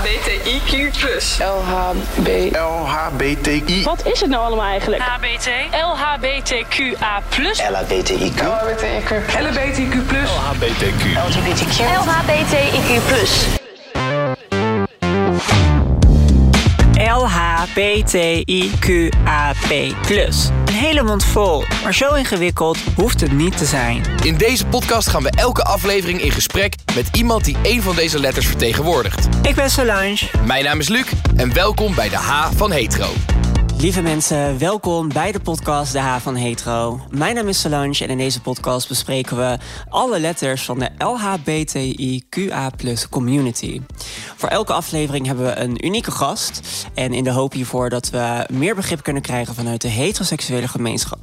LHBTIQ+. LHB. LHBTI. Wat is het nou allemaal eigenlijk? HBT, LHBTQA+. LHBTIQ. LHBTIQ+. LHBTQ. LHBTIQ+. LHBTIQAP+. Een hele mond vol, maar zo ingewikkeld hoeft het niet te zijn. In deze podcast gaan we elke aflevering in gesprek met iemand die een van deze letters vertegenwoordigt. Ik ben Solange. Mijn naam is Luc en welkom bij de H van Hetero. Lieve mensen, welkom bij de podcast De H van Hetero. Mijn naam is Solange en in deze podcast bespreken we alle letters van de LHBTIQA community. Voor elke aflevering hebben we een unieke gast. En in de hoop hiervoor dat we meer begrip kunnen krijgen vanuit de heteroseksuele gemeenschap.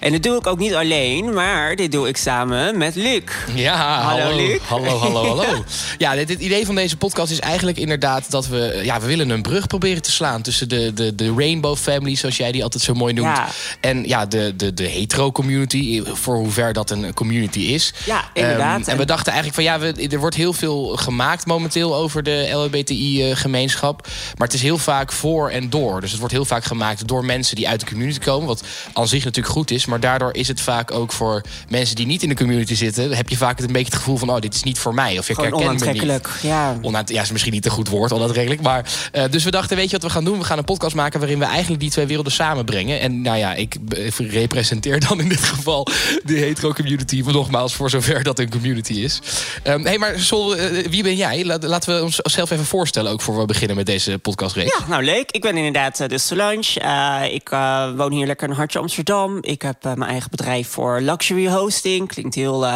En dit doe ik ook niet alleen, maar dit doe ik samen met Luc. Ja, Hallo, Luc. Hallo, hallo, hallo. ja, dit, het idee van deze podcast is eigenlijk inderdaad dat we... Ja, we willen een brug proberen te slaan tussen de, de, de rainbow family, zoals jij die altijd zo mooi noemt. Ja. En ja, de, de, de hetero community, voor hoever dat een community is. Ja, inderdaad. Ehm, en we dachten eigenlijk van ja, we, er wordt heel veel gemaakt momenteel over de LHBTI-gemeenschap. Maar het is heel vaak voor en door. Dus het wordt heel vaak gemaakt door mensen die uit de community komen. Wat aan zich natuurlijk goed is. Maar daardoor is het vaak ook voor mensen die niet in de community zitten. heb je vaak een beetje het gevoel van: oh, dit is niet voor mij. Of je herkent me niet. Ja. Onaant- ja, is misschien niet een goed woord, onaantrekkelijk. Maar, eh, dus we dachten, weet je wat we gaan doen? We gaan een podcast maken waarin we eigenlijk die twee werelden samenbrengen. En nou ja, ik representeer dan in dit geval de hetero community. Nogmaals, voor zover dat een community is. Hé, hey, maar Sol, eh, wie ben jij? Laten we onszelf even voorstellen, ook voor we beginnen met deze podcastreeks. Ja, nou leuk. Ik ben inderdaad eh, dus Solange. Eh, ik woon hier lekker in Hartje Amsterdam. Ik heb mijn eigen bedrijf voor luxury hosting. Klinkt heel...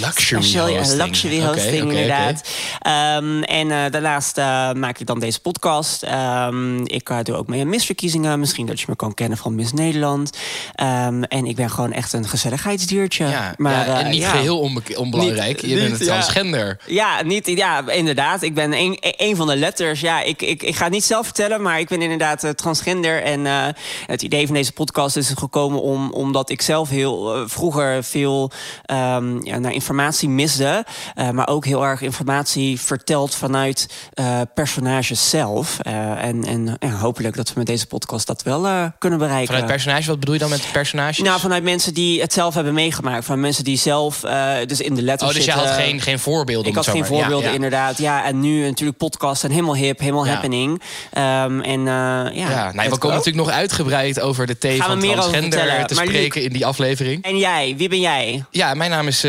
Luxury special. Ja, hosting. luxury hosting, inderdaad. Ehm, en daarnaast maak ik dan deze podcast. Ehm, ik doe ook mee aan misverkiezingen. Misschien dat je me kan kennen van Miss Nederland. Ehm, en ik ben gewoon echt een gezelligheidsdiertje. Ja, maar, ja, en eh, niet ja. geheel onbe- onbelangrijk. Niet- je bent een transgender. Ja, niet, ja, inderdaad. Ik ben een, een van de letters. Ja, ik, ik, ik ga het niet zelf vertellen, maar ik ben inderdaad eh, transgender. En eh, het idee van deze podcast is gekomen om, omdat ik zelf heel vroeger veel ehm, ja, naar informatie misde. eh, maar ook heel erg informatie verteld vanuit personages zelf. En en hopelijk dat we met deze podcast dat wel eh, kunnen bereiken. Vanuit personage, wat bedoel je dan met personages? nou, vanuit mensen die het zelf hebben meegemaakt. Van mensen die zelf eh, dus in de letters oh, dus je zitten. had geen, geen voorbeelden? Ik had geen maar- voorbeelden, ja. inderdaad. Ja, en nu natuurlijk podcasts zijn helemaal hip, helemaal Ja. happening. Ehm, en eh, ja, Ja, nou, we komen natuurlijk nog uitgebreid over de T Gaan we van transgender te spreken in die aflevering. En jij, wie ben jij? Ja, mijn naam is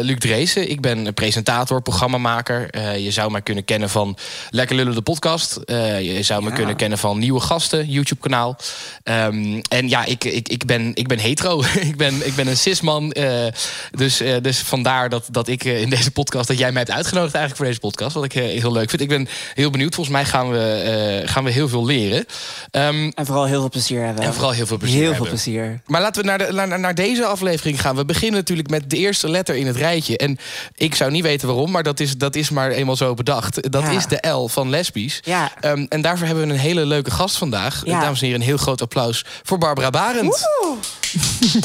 Luc Dreesen. Ik ben presentator, programmamaker. Je zou mij kunnen kennen van Lekker Lullen de podcast. Je zou me kunnen kennen van Nieuwe Gasten, YouTube-kanaal. Ehm, en ja, ik, ik, ik, ben, ik ben hetero. ik, ben, ik ben een cisman. eh, dus, eh, dus vandaar dat, dat ik eh, in deze podcast... dat jij mij hebt uitgenodigd eigenlijk voor deze podcast. Wat ik heel leuk vind. Ik ben heel benieuwd. Volgens mij gaan we, gaan we heel veel leren. Ehm, En vooral heel veel plezier hebben. en vooral heel veel plezier Heel hebben. veel plezier. Maar laten we naar, de, naar, naar deze aflevering gaan. We beginnen natuurlijk met de eerste letter in het rijtje. En ik zou niet weten waarom, maar dat is, dat is maar eenmaal zo bedacht. Dat Ja. is de L van lesbisch. Ja. Ehm, en daarvoor hebben we een hele leuke gast vandaag. Ja. Dames en heren, een heel groot applaus voor Barbara Barend.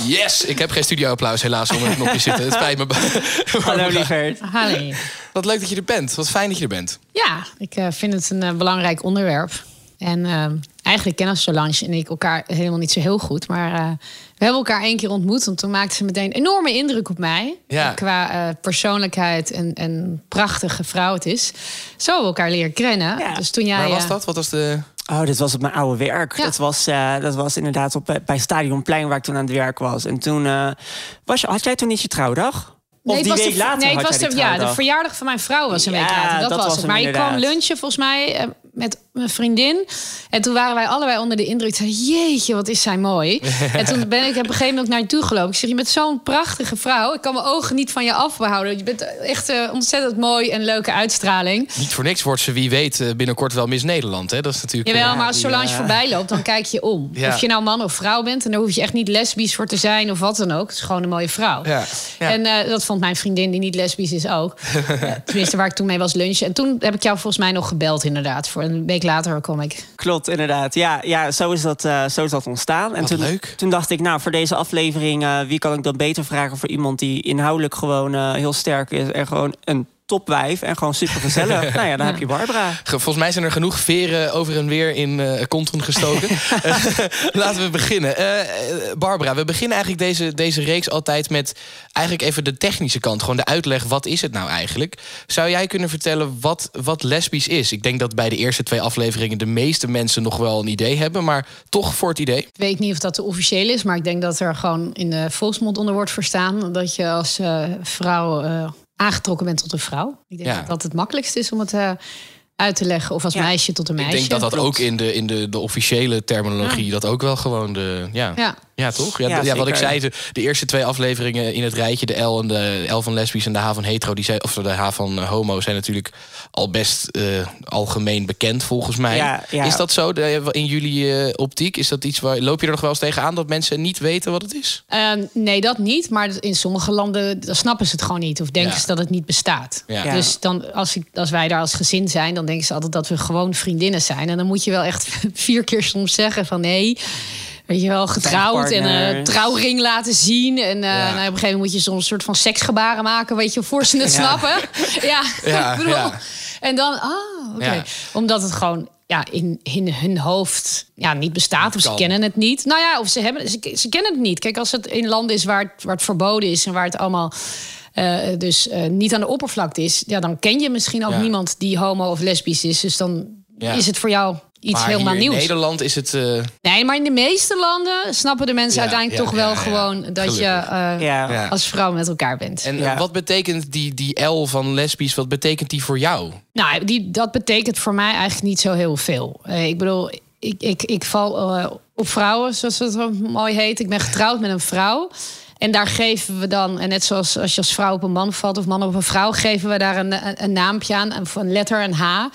Yes! Ik heb geen studio-applaus helaas onder het knopje zitten. Het spijt me. Hallo lieverd. Hallo. Wat leuk dat je er bent. Wat fijn dat je er bent. Ja, ik eh, vind het een eh, belangrijk onderwerp. En eh, eigenlijk kennen Solange en ik elkaar helemaal niet zo heel goed. Maar eh, we hebben elkaar één keer ontmoet. En toen maakte ze meteen een enorme indruk op mij. Ja. Qua eh, persoonlijkheid en, en prachtige vrouw het is. Zo hebben we elkaar leren kennen. Ja. Dus toen jij, Waar was dat? Wat was de... Oh, dit was op mijn oude werk. Ja. Dat, was, eh, dat was inderdaad op, eh, bij Stadionplein waar ik toen aan het werk was. En toen eh, was je, had jij toen niet je trouwdag? Of het was de, later nee, het was de, ja, de verjaardag van mijn vrouw was een Ja, week later. Dat, dat was was het. Maar je kwam lunchen volgens mij met mijn vriendin. En toen waren wij allebei onder de indruk. Zei, jeetje, wat is zij mooi. en toen ben ik op een gegeven moment naar je toe gelopen. Ik zeg, je bent zo'n prachtige vrouw. Ik kan mijn ogen niet van je afhouden. Je bent echt eh, ontzettend mooi en leuke uitstraling. Niet voor niks wordt ze, wie weet, eh, binnenkort wel Miss Nederland. Hè? Dat is natuurlijk... Jawel, eh, maar als Solange voorbij loopt, dan kijk je om. Ja. Of je nou man of vrouw bent. En daar hoef je echt niet lesbisch voor te zijn of wat dan ook. Het is gewoon een mooie vrouw. Ja, ja. En dat vond mijn vriendin, die niet lesbisch is, ook. Tenminste, waar ik toen mee was lunchen. En toen heb ik jou volgens mij nog gebeld, inderdaad. Voor een week later kwam ik. Klopt, inderdaad. Ja, ja zo, is dat, eh, zo is dat ontstaan. En Wat toen, leuk. toen dacht ik, nou, voor deze aflevering... eh, wie kan ik dan beter vragen voor iemand die inhoudelijk gewoon eh, heel sterk is... en gewoon een topwijf en gewoon super gezellig. nou ja, dan heb je Barbara. Ge- Volgens mij zijn er genoeg veren over en weer in eh Konteren gestoken. Eh, Laten we beginnen. Eh, Barbara, we beginnen eigenlijk deze, deze reeks altijd met eigenlijk even de technische kant. Gewoon de uitleg, wat is het nou eigenlijk? Zou jij kunnen vertellen wat, wat lesbisch is? Ik denk dat bij de eerste twee afleveringen de meeste mensen nog wel een idee hebben. Maar toch voor het idee. Ik weet niet of dat de officieel is, maar ik denk dat er gewoon in de volksmond onder wordt verstaan dat je als eh, vrouw eh, aangetrokken bent tot een vrouw. Ik denk Ja. dat dat het makkelijkst is om het eh, uit te leggen, of als Ja. meisje tot een meisje. Ik denk dat dat klopt. ook in de, in de, de officiële terminologie... dat ook wel gewoon de... Ja, ja. Toch? Ja, Ja, wat ik zei, de, de eerste twee afleveringen in het rijtje... de L en de L van lesbisch en de H van hetero... Die zijn, of de H van eh, homo zijn natuurlijk al best eh, algemeen bekend volgens mij. Ja, ja. Is dat zo de- in jullie eh, optiek? Is dat iets waar, loop je er nog wel eens tegenaan dat mensen niet weten wat het is? Ehm, nee, dat niet. Maar in sommige landen dan snappen ze het gewoon niet. Of denken Ja. ze dat het niet bestaat. Ja. Ja. Dus dan, als, ik, als wij daar als gezin zijn, dan denken ze altijd dat we gewoon vriendinnen zijn. En dan moet je wel echt vier keer soms zeggen van nee. Weet je wel, getrouwd en een partners. trouwring laten zien. En eh, Ja. nou, op een gegeven moment moet je een soort van seksgebaren maken, weet je, voor ze het snappen. Ja, ik bedoel. En dan, ah, oké. Omdat het gewoon ja, in, in hun hoofd ja, niet bestaat. Of ze kennen het niet. Nou ja, of ze, hebben, ze, ze kennen het niet. Kijk, als het in landen is waar het, waar het verboden is... en waar het allemaal eh, dus eh, niet aan de oppervlakte is... Ja, dan ken je misschien ook Ja. niemand die homo of lesbisch is. Dus dan Ja. is het voor jou iets maar helemaal hier in nieuws. Nederland is het... eh, Nee, maar in de meeste landen snappen de mensen Ja, uiteindelijk ja, toch wel ja, ja. gewoon... dat je Gelukkig. eh, als vrouw met elkaar bent. en eh, Ja. wat betekent die, die L van lesbisch, wat betekent die voor jou? Nou, die, dat betekent voor mij eigenlijk niet zo heel veel. Eh, ik bedoel, ik, ik, ik val op vrouwen, zoals het zo mooi heet. Ik ben getrouwd met een vrouw. En daar geven we dan, en net zoals als je als vrouw op een man valt of man op een vrouw, geven we daar een, een, een naampje aan, een, een letter, een H.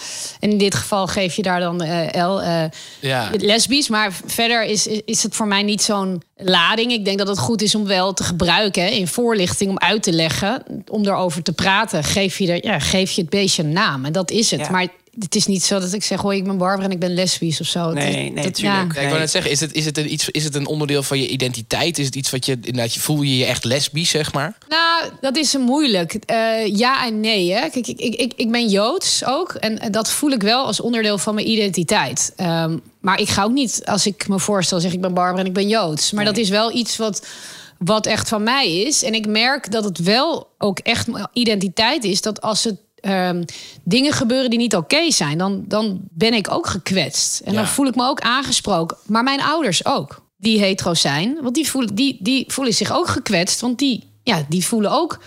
En in dit geval geef je daar dan eh, L, eh, Ja. lesbisch. Maar verder is, is, is het voor mij niet zo'n lading. Ik denk dat het goed is om wel te gebruiken hè, in voorlichting, om uit te leggen, om erover te praten. Geef je, er, ja, geef je het beestje een naam. En dat is het. Ja. Maar het is niet zo dat ik zeg, hoi, ik ben Barbara en ik ben lesbisch of zo. Nee, nee, dat- tuurlijk. Ja, ik Nee. wou net zeggen, is het, is, het een iets, is het een onderdeel van je identiteit? Is het iets wat je inderdaad, je- voel je je echt lesbisch, zeg maar? Nou, dat is moeilijk. Eh, ja en nee. Hè. Kijk, ik, ik, ik, ik ben Joods ook. En dat voel ik wel als onderdeel van mijn identiteit. Ehm, maar ik ga ook niet, als ik me voorstel, zeg ik ben Barbara en ik ben Joods. Maar dat is wel iets wat, wat echt van mij is. En ik merk dat het wel ook echt mijn identiteit is. Dat als het ehm, dingen gebeuren die niet oké zijn, dan, dan ben ik ook gekwetst. En dan voel ik me ook aangesproken. Maar mijn ouders ook, die hetero zijn. Want die voelen, die, die voelen zich ook gekwetst. Want die, ja, die voelen ook...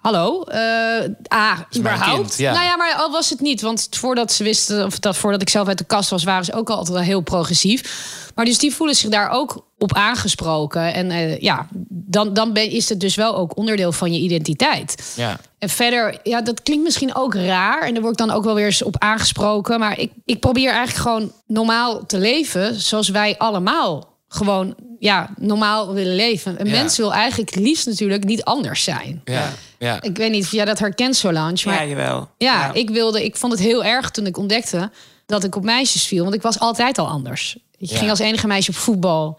Hallo, eh A, überhaupt. kind, ja. Nou ja, maar al was het niet. Want voordat ze wisten, of dat voordat ik zelf uit de kast was, waren ze ook altijd wel heel progressief. Maar dus die voelen zich daar ook op aangesproken. En eh, ja, dan, dan ben, is het dus wel ook onderdeel van je identiteit. Ja. En verder, ja, dat klinkt misschien ook raar. En daar word ik dan ook wel weer eens op aangesproken. Maar ik, ik probeer eigenlijk gewoon normaal te leven zoals wij allemaal gewoon ja, normaal willen leven. Een Ja. mens wil eigenlijk liefst natuurlijk niet anders zijn. Ja. ja. Ik weet niet of jij dat herkent, Solange. Maar Ja, jawel. ja, ik wilde, ik vond het heel erg toen ik ontdekte dat ik op meisjes viel. Want ik was altijd al anders. Ik Ja. ging als enige meisje op voetbal.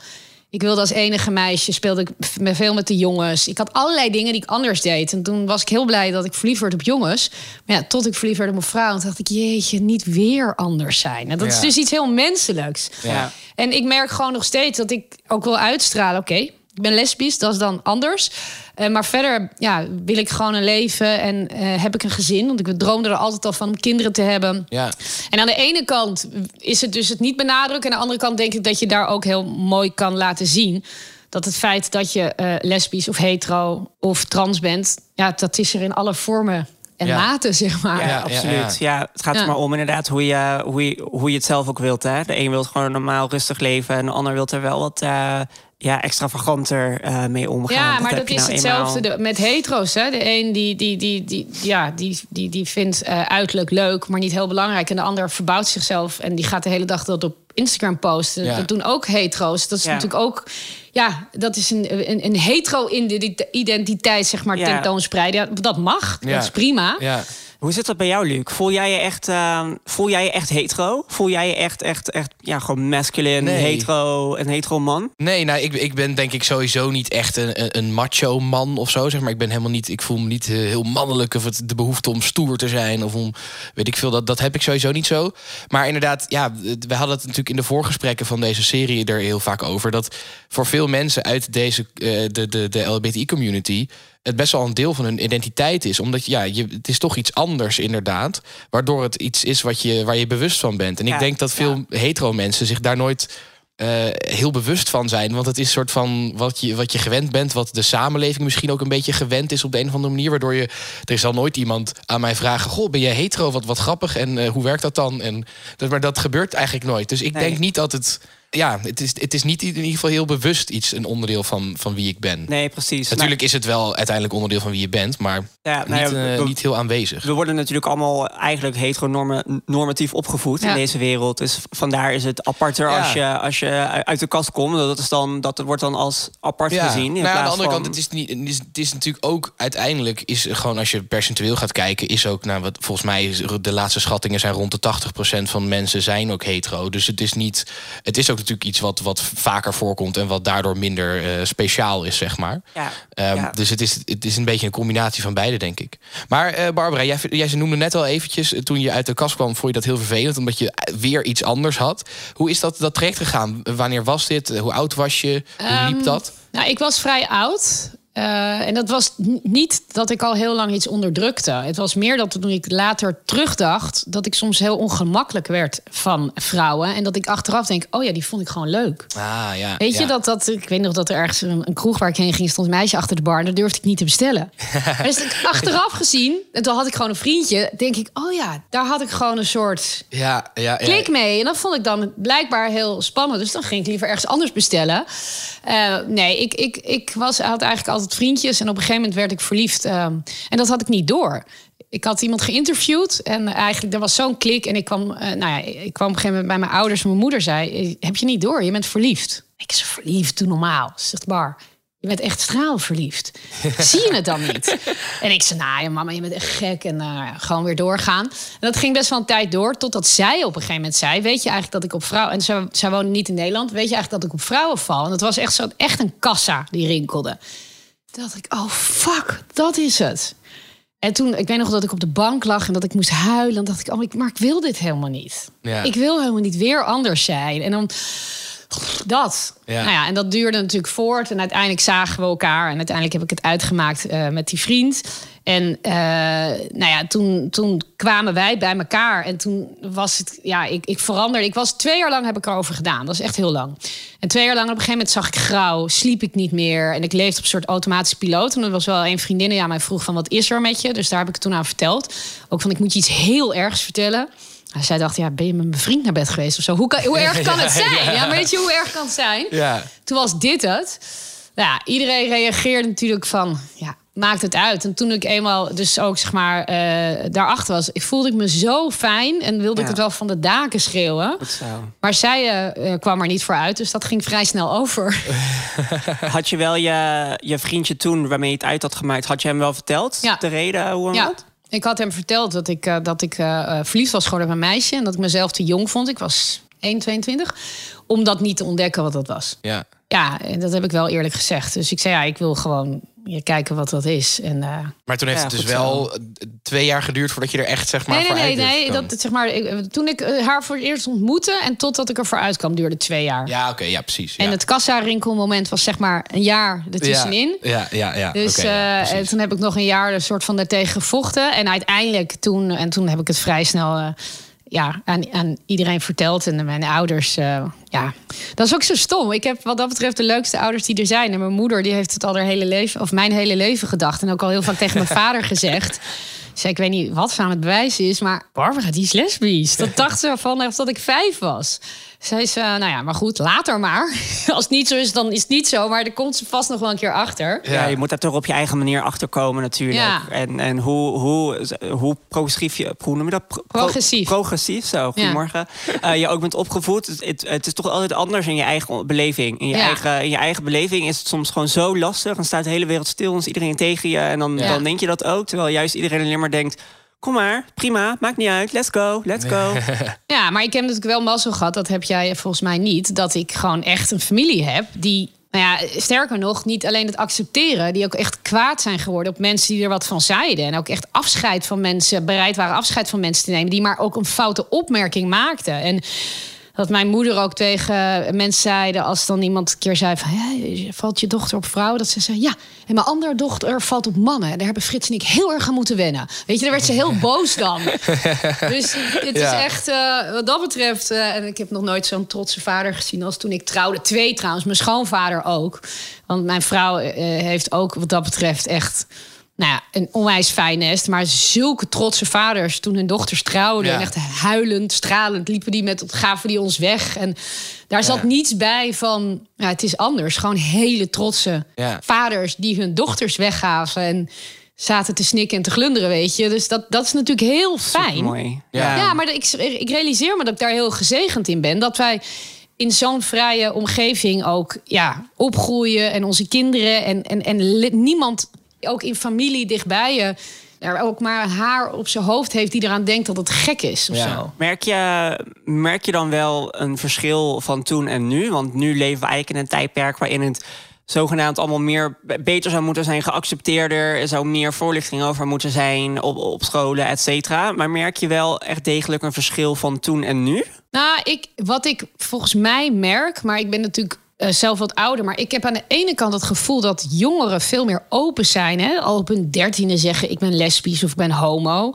Ik wilde als enige meisje, speelde ik veel met de jongens. Ik had allerlei dingen die ik anders deed. En toen was ik heel blij dat ik verliefd werd op jongens. Maar ja, tot ik verliefd werd op een vrouw. En toen dacht ik, jeetje, niet weer anders zijn. En dat is dus iets heel menselijks. Ja. En ik merk gewoon nog steeds dat ik ook wil uitstralen. Oké, ik ben lesbisch, dat is dan anders. Eh, maar verder ja, wil ik gewoon een leven en eh, heb ik een gezin. Want ik droomde er altijd al van om kinderen te hebben. ja. En aan de ene kant is het dus het niet benadrukken. En aan de andere kant denk ik dat je daar ook heel mooi kan laten zien. Dat het feit dat je eh, lesbisch of hetero of trans bent... ja, dat is er in alle vormen en Ja. maten, zeg maar. Ja, Ja, ja, absoluut. Ja, het gaat Ja. er maar om inderdaad hoe je, hoe, je, hoe je het zelf ook wilt. Hè. De een wil gewoon normaal rustig leven... en de ander wil er wel wat eh, ja, extravaganter eh, mee omgaan. Ja, maar dat is nou hetzelfde eenmaal. met hetero's. Hè? De een die, die, die, die, ja, die, die, die vindt eh, uiterlijk leuk, maar niet heel belangrijk. En de ander verbouwt zichzelf en die gaat de hele dag dat op Instagram posten. Ja. Dat doen ook hetero's. Dat is Ja. natuurlijk ook... Ja, dat is een, een, een hetero-identiteit, zeg maar, Ja. tentoonspreiden. Ja, dat mag, Ja. dat is prima. ja. Hoe zit dat bij jou, Luc? Voel jij je echt, eh, voel jij je echt hetero? Voel jij je echt, echt, echt, ja, gewoon masculine, Nee. hetero, een hetero man? Nee, nou, ik, ik ben denk ik sowieso niet echt een, een- macho man of zo. Zeg maar. Ik ben helemaal niet. Ik voel me niet eh, heel mannelijk of het de behoefte om stoer te zijn of om weet ik veel. Dat, dat heb ik sowieso niet zo. Maar inderdaad, ja, we hadden het natuurlijk in de voorgesprekken van deze serie er heel vaak over. Dat voor veel mensen uit deze eh, de, de, de LGBTI-community het best wel een deel van hun identiteit is. Omdat ja, je, het is toch iets anders inderdaad. Waardoor het iets is wat je, waar je bewust van bent. En ik Ja, denk dat veel hetero mensen zich daar nooit eh, heel bewust van zijn. Want het is een soort van wat je, wat je gewend bent, wat de samenleving misschien ook een beetje gewend is op de een of andere manier. Waardoor je. Er zal nooit iemand aan mij vragen: Goh, ben je hetero? Wat, wat grappig. En eh, hoe werkt dat dan? En, dat, maar dat gebeurt eigenlijk nooit. Dus ik Nee. denk niet dat het. Ja, het is, het is niet in ieder geval heel bewust iets, een onderdeel van, van wie ik ben. Nee, precies. Natuurlijk is het wel uiteindelijk onderdeel van wie je bent, maar Nou, ja, nou niet, ja, eh, niet heel aanwezig. We worden natuurlijk allemaal eigenlijk heteronormatief opgevoed Ja. in deze wereld. Dus vandaar is het aparter Ja. als, je, als je uit de kast komt. Dat, is dan, dat wordt dan als apart gezien. In Nou, aan de andere van- kant, het is, niet, het, is, het is natuurlijk ook uiteindelijk is gewoon als je percentueel gaat kijken, is ook, nou, wat volgens mij is de laatste schattingen zijn rond de 80% van mensen zijn ook hetero. Dus het is niet, het is ook natuurlijk iets wat, wat vaker voorkomt en wat daardoor minder eh, speciaal is, zeg maar. Ja, Ehm, ja. Dus het is, het is een beetje een combinatie van beide, denk ik. Maar eh, Barbara, jij, jij ze noemde net al eventjes, eh, toen je uit de kast kwam, vond je dat heel vervelend, omdat je weer iets anders had. Hoe is dat, dat traject gegaan? Wanneer was dit? Hoe oud was je? Hoe liep Ehm, dat? Nou, ik was vrij oud. Eh, en dat was niet dat ik al heel lang iets onderdrukte. Het was meer dat toen ik later terugdacht... dat ik soms heel ongemakkelijk werd van vrouwen. En dat ik achteraf denk, oh ja, die vond ik gewoon leuk. Ah, ja. Weet je dat, dat... Ik weet nog dat er ergens een, een kroeg waar ik heen ging... stond een meisje achter de bar en dat durfde ik niet te bestellen. dus ik achteraf gezien, en toen had ik gewoon een vriendje... denk ik, oh ja, daar had ik gewoon een soort Ja, ja, ja. klik mee. En dat vond ik dan blijkbaar heel spannend. Dus dan ging ik liever ergens anders bestellen. Eh, nee, ik, ik, ik was, had eigenlijk altijd vriendjes. En op een gegeven moment werd ik verliefd. eh, en dat had ik niet door. Ik had iemand geïnterviewd en eigenlijk er was zo'n klik. En ik kwam, eh, nou ja, ik kwam op een gegeven moment bij mijn ouders. Mijn moeder zei: "Eh, Heb je niet door? Je bent verliefd. Ik zei: Verliefd, doe normaal. Zegt Bar. Je bent echt straalverliefd. Zie je het dan niet? En ik zei, nou ja, mama, je bent echt gek. En eh, gewoon weer doorgaan. En dat ging best wel een tijd door. Totdat zij op een gegeven moment zei... weet je eigenlijk dat ik op vrouwen... En zij, zij woonde niet in Nederland. Weet je eigenlijk dat ik op vrouwen val? En dat was echt, zo, echt een kassa die rinkelde. Toen dacht ik, oh fuck, dat is het. En toen, ik weet nog dat ik op de bank lag en dat ik moest huilen. Dan dacht ik, oh, ik- maar ik wil dit helemaal niet. Ja. Ik wil helemaal niet weer anders zijn. En dan dat. Ja. Nou ja, en dat duurde natuurlijk voort. En uiteindelijk zagen we elkaar. En uiteindelijk heb ik het uitgemaakt eh, met die vriend. En eh, nou ja, toen, toen kwamen wij bij elkaar. En toen was het, ja, ik, ik veranderde. Ik was twee jaar lang heb ik erover gedaan. Dat is echt heel lang. En twee jaar lang, op een gegeven moment zag ik grauw, sliep ik niet meer. En ik leefde op een soort automatische piloot. En er was wel een vriendin die aan mij vroeg van, wat is er met je? Dus daar heb ik het toen aan verteld. Ook van, ik moet je iets heel ergs vertellen. En zij dacht, ja, ben je met mijn vriend naar bed geweest of zo? Hoe, kan, hoe erg kan het zijn? Ja, maar weet je hoe erg kan het zijn? Ja. Toen was dit het. Nou ja, iedereen reageerde natuurlijk van, ja, maakt het uit. En toen ik eenmaal dus ook, zeg maar, eh, daarachter was... Ik voelde ik me zo fijn en wilde ik het wel van de daken schreeuwen. Maar zij eh, eh, kwam er niet voor uit, dus dat ging vrij snel over. Had je wel je, je vriendje toen, waarmee je het uit had gemaakt, had je hem wel verteld? Ja. De reden hoe en Ja, wat? ik had hem verteld dat ik, eh, dat ik eh, eh, verliefd was geworden op een meisje... en dat ik mezelf te jong vond. Ik was 1,22. Om dat niet te ontdekken wat dat was. Ja. Ja, en dat heb ik wel eerlijk gezegd. Dus ik zei, ja, ik wil gewoon ja, kijken wat dat is. En, eh, Maar toen heeft Ja, het dus goed wel eh, twee jaar geduurd voordat je er echt zeg maar nee, nee, voor nee, nee. Dat, zeg maar, ik, toen ik eh, haar voor het eerst ontmoette en totdat ik er voor uitkwam, duurde twee jaar. Ja, oké, ja, precies. Ja. En het kassa-rinkelmoment was zeg maar een jaar ertussenin. Ja, ja, ja. Dus ja, eh, precies. en toen heb ik nog een jaar een soort van daartegen gevochten. En uiteindelijk toen, en toen heb ik het vrij snel eh, ja, aan, aan iedereen verteld. En mijn ouders, eh, ja, dat is ook zo stom. Ik heb wat dat betreft de leukste ouders die er zijn. En mijn moeder die heeft het al haar hele leven, of mijn hele leven gedacht. En ook al heel vaak tegen mijn vader gezegd. Zei, ik weet niet wat ze aan het bewijzen is, maar Barbara, die is lesbisch. Dat dacht ze vanaf dat ik vijf was. Zei ze, nou ja, maar goed, later maar. Als het niet zo is, dan is het niet zo. Maar er komt ze vast nog wel een keer achter. Ja, je moet daar toch op je eigen manier achterkomen natuurlijk. Ja. En, en hoe, hoe, hoe progressief je, hoe noem je dat? Pro- Progressief. progressief, zo, goedemorgen. Eh, je ook bent opgevoed. Het, het, het is toch altijd anders in je eigen beleving. In je, Ja. eigen, in je eigen beleving is het soms gewoon zo lastig. Dan staat de hele wereld stil en is iedereen tegen je. En dan, Ja. dan denk je dat ook. Terwijl juist iedereen alleen maar denkt... kom maar, prima, maakt niet uit, let's go, let's go. Ja, maar ik heb natuurlijk wel mazzel gehad, dat heb jij volgens mij niet, dat ik gewoon echt een familie heb die. Nou ja, sterker nog, niet alleen het accepteren, die ook echt kwaad zijn geworden op mensen die er wat van zeiden. En ook echt afscheid van mensen, bereid waren afscheid van mensen te nemen, die maar ook een foute opmerking maakten. En dat mijn moeder ook tegen mensen zeiden... als dan iemand een keer zei van... Ja, valt je dochter op vrouwen? Dat ze zei, ja. En mijn andere dochter valt op mannen. En daar hebben Frits en ik heel erg aan moeten wennen. Weet je, daar werd ze heel boos dan. dus het Ja. is echt, eh, wat dat betreft... eh, en ik heb nog nooit zo'n trotse vader gezien als toen ik trouwde. Twee trouwens, mijn schoonvader ook. Want mijn vrouw eh, heeft ook wat dat betreft echt... Nou ja, een onwijs fijn nest. Maar zulke trotse vaders toen hun dochters trouwden. Ja. En echt huilend, stralend liepen die met, gaven die ons weg. En daar zat Ja. niets bij van, ja, het is anders. Gewoon hele trotse Ja. vaders die hun dochters weggaven. En zaten te snikken en te glunderen, weet je. Dus dat, dat is natuurlijk heel fijn. Mooi. Ja. Ja, maar ik, ik realiseer me dat ik daar heel gezegend in ben. Dat wij in zo'n vrije omgeving ook ja, opgroeien. En onze kinderen en, en, en niemand, ook in familie dichtbij je... er ook maar haar op zijn hoofd heeft die eraan denkt dat het gek is of Ja. zo. Merk je, merk je dan wel een verschil van toen en nu? Want nu leven we eigenlijk in een tijdperk waarin het zogenaamd allemaal meer beter zou moeten zijn, geaccepteerder. Er zou meer voorlichting over moeten zijn op, op scholen, et cetera. Maar merk je wel echt degelijk een verschil van toen en nu? Nou, ik, wat ik volgens mij merk, maar ik ben natuurlijk eh, zelf wat ouder, maar ik heb aan de ene kant het gevoel dat jongeren veel meer open zijn. Hè? Al op hun dertiende zeggen ik ben lesbisch of ik ben homo.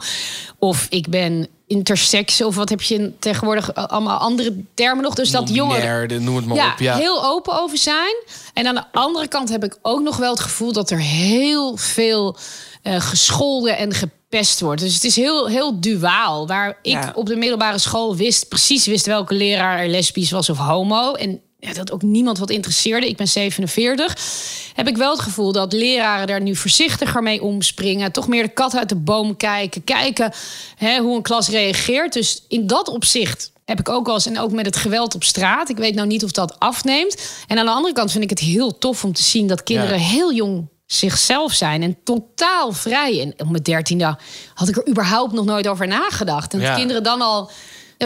Of ik ben intersex of wat heb je tegenwoordig allemaal andere termen nog. Dus dat jongeren noem het maar ja, op. Ja. heel open over zijn. En aan de andere kant heb ik ook nog wel het gevoel dat er heel veel eh, gescholden en gepest wordt. Dus het is heel, heel duaal. Waar ik Ja. op de middelbare school wist, precies wist welke leraar er lesbisch was of homo. En ja, dat ook niemand wat interesseerde. Ik ben 47. Heb ik wel het gevoel dat leraren daar nu voorzichtiger mee omspringen. Toch meer de kat uit de boom kijken. Kijken hè, hoe een klas reageert. Dus in dat opzicht heb ik ook wel eens. En ook met het geweld op straat. Ik weet nou niet of dat afneemt. En aan de andere kant vind ik het heel tof om te zien dat kinderen Ja. heel jong zichzelf zijn en totaal vrij. En op mijn dertiende had ik er überhaupt nog nooit over nagedacht. En Ja. dat kinderen dan al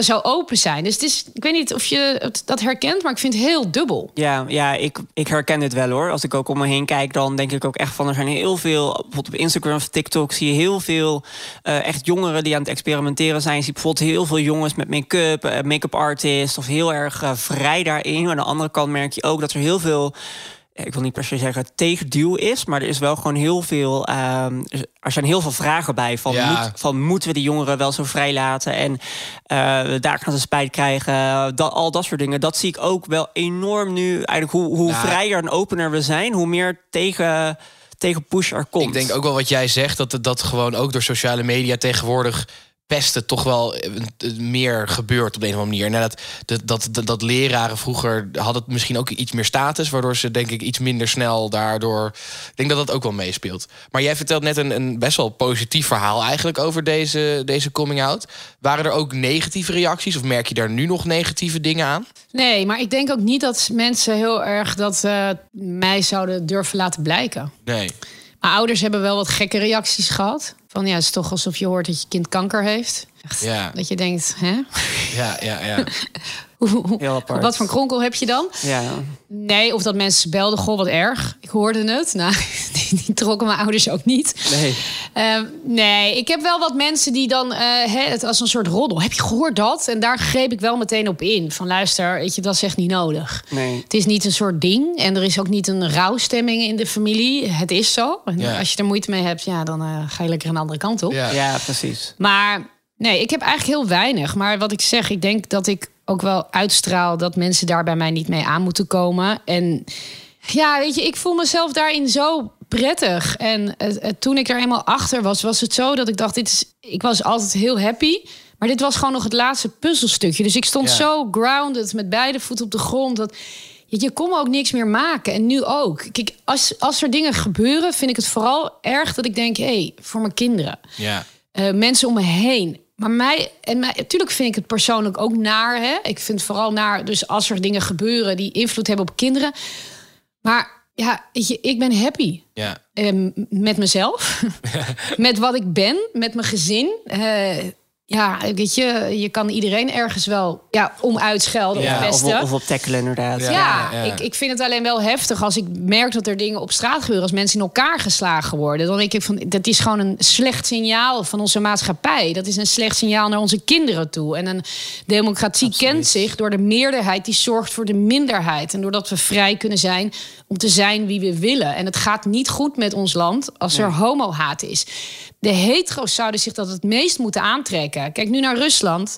zo open zijn. Dus het is, ik weet niet of je dat herkent, maar ik vind het heel dubbel. Ja, ja ik, ik herken dit wel hoor. Als ik ook om me heen kijk, dan denk ik ook echt van... er zijn heel veel, bijvoorbeeld op Instagram of TikTok... zie je heel veel eh, echt jongeren die aan het experimenteren zijn. Je ziet bijvoorbeeld heel veel jongens met make-up, eh, make-up artist... of heel erg eh, vrij daarin. Aan de andere kant merk je ook dat er heel veel... Ik wil niet per se zeggen tegenduw is, maar er is wel gewoon heel veel. ehm, er zijn heel veel vragen bij. Van, Ja. moet, van moeten we die jongeren wel zo vrij laten? En eh, daar gaan ze spijt krijgen. Dat, al dat soort dingen. Dat zie ik ook wel enorm nu. Eigenlijk hoe, hoe Ja. vrijer en opener we zijn, hoe meer tegen, tegen push er komt. Ik denk ook wel wat jij zegt, dat dat gewoon ook door sociale media tegenwoordig pesten toch wel eh, eh, meer gebeurt op de een of andere manier. En dat, dat, dat, dat, dat leraren vroeger hadden het misschien ook iets meer status, waardoor ze denk ik iets minder snel daardoor. Ik denk dat dat ook wel meespeelt. Maar jij vertelt net een, een best wel positief verhaal eigenlijk over deze, deze coming out. Waren er ook negatieve reacties of merk je daar nu nog negatieve dingen aan? Nee, maar ik denk ook niet dat mensen heel erg dat eh, mij zouden durven laten blijken. Nee. Mijn ouders hebben wel wat gekke reacties gehad. Van ja, het is toch alsof je hoort dat je kind kanker heeft. Echt, Ja. Dat je denkt, hè? Ja, ja, ja. Heel apart. Wat voor kronkel heb je dan? Ja. Nee, of dat mensen belden, goh, wat erg. Ik hoorde het. Nou, die, die trokken mijn ouders ook niet. Nee. Ehm, nee, ik heb wel wat mensen die dan eh, hè, het als een soort roddel. Heb je gehoord dat? En daar greep ik wel meteen op in. Van luister, weet je, dat is echt niet nodig. Nee. Het is niet een soort ding. En er is ook niet een rouwstemming in de familie. Het is zo. En Ja. als je er moeite mee hebt, ja, dan eh, ga je lekker een andere kant op. Ja. Ja, precies. Maar nee, ik heb eigenlijk heel weinig. Maar wat ik zeg, ik denk dat ik ook wel uitstraal dat mensen daar bij mij niet mee aan moeten komen. En ja, weet je, ik voel mezelf daarin zo prettig. En toen ik er eenmaal achter was, was het zo dat ik dacht, dit is, ik was altijd heel happy. Maar dit was gewoon nog het laatste puzzelstukje. Dus ik stond Ja. zo grounded met beide voeten op de grond. Dat, je, je kon ook niks meer maken. En nu ook. Kijk, als, als er dingen gebeuren, vind ik het vooral erg dat ik denk: hé, hey, voor mijn kinderen ja. eh, mensen om me heen. Maar mij, en mij, natuurlijk vind ik het persoonlijk ook naar. Hè? Ik vind het vooral naar, dus als er dingen gebeuren die invloed hebben op kinderen. Maar ja, je, ik ben happy. Ja. Ehm, met mezelf, met wat ik ben, met mijn gezin. Eh, ja, weet je, je kan iedereen ergens wel ja, om uitschelden Ja, of pesten. of op tackelen, inderdaad. Ja, Ja, ja. Ik, ik vind het alleen wel heftig als ik merk dat er dingen op straat gebeuren. Als mensen in elkaar geslagen worden. Dan denk ik van, dat is gewoon een slecht signaal van onze maatschappij. Dat is een slecht signaal naar onze kinderen toe. En een democratie kent zich door de meerderheid die zorgt voor de minderheid. En doordat we vrij kunnen zijn om te zijn wie we willen. En het gaat niet goed met ons land als er homohaat is. De hetero's zouden zich dat het meest moeten aantrekken. Kijk nu naar Rusland.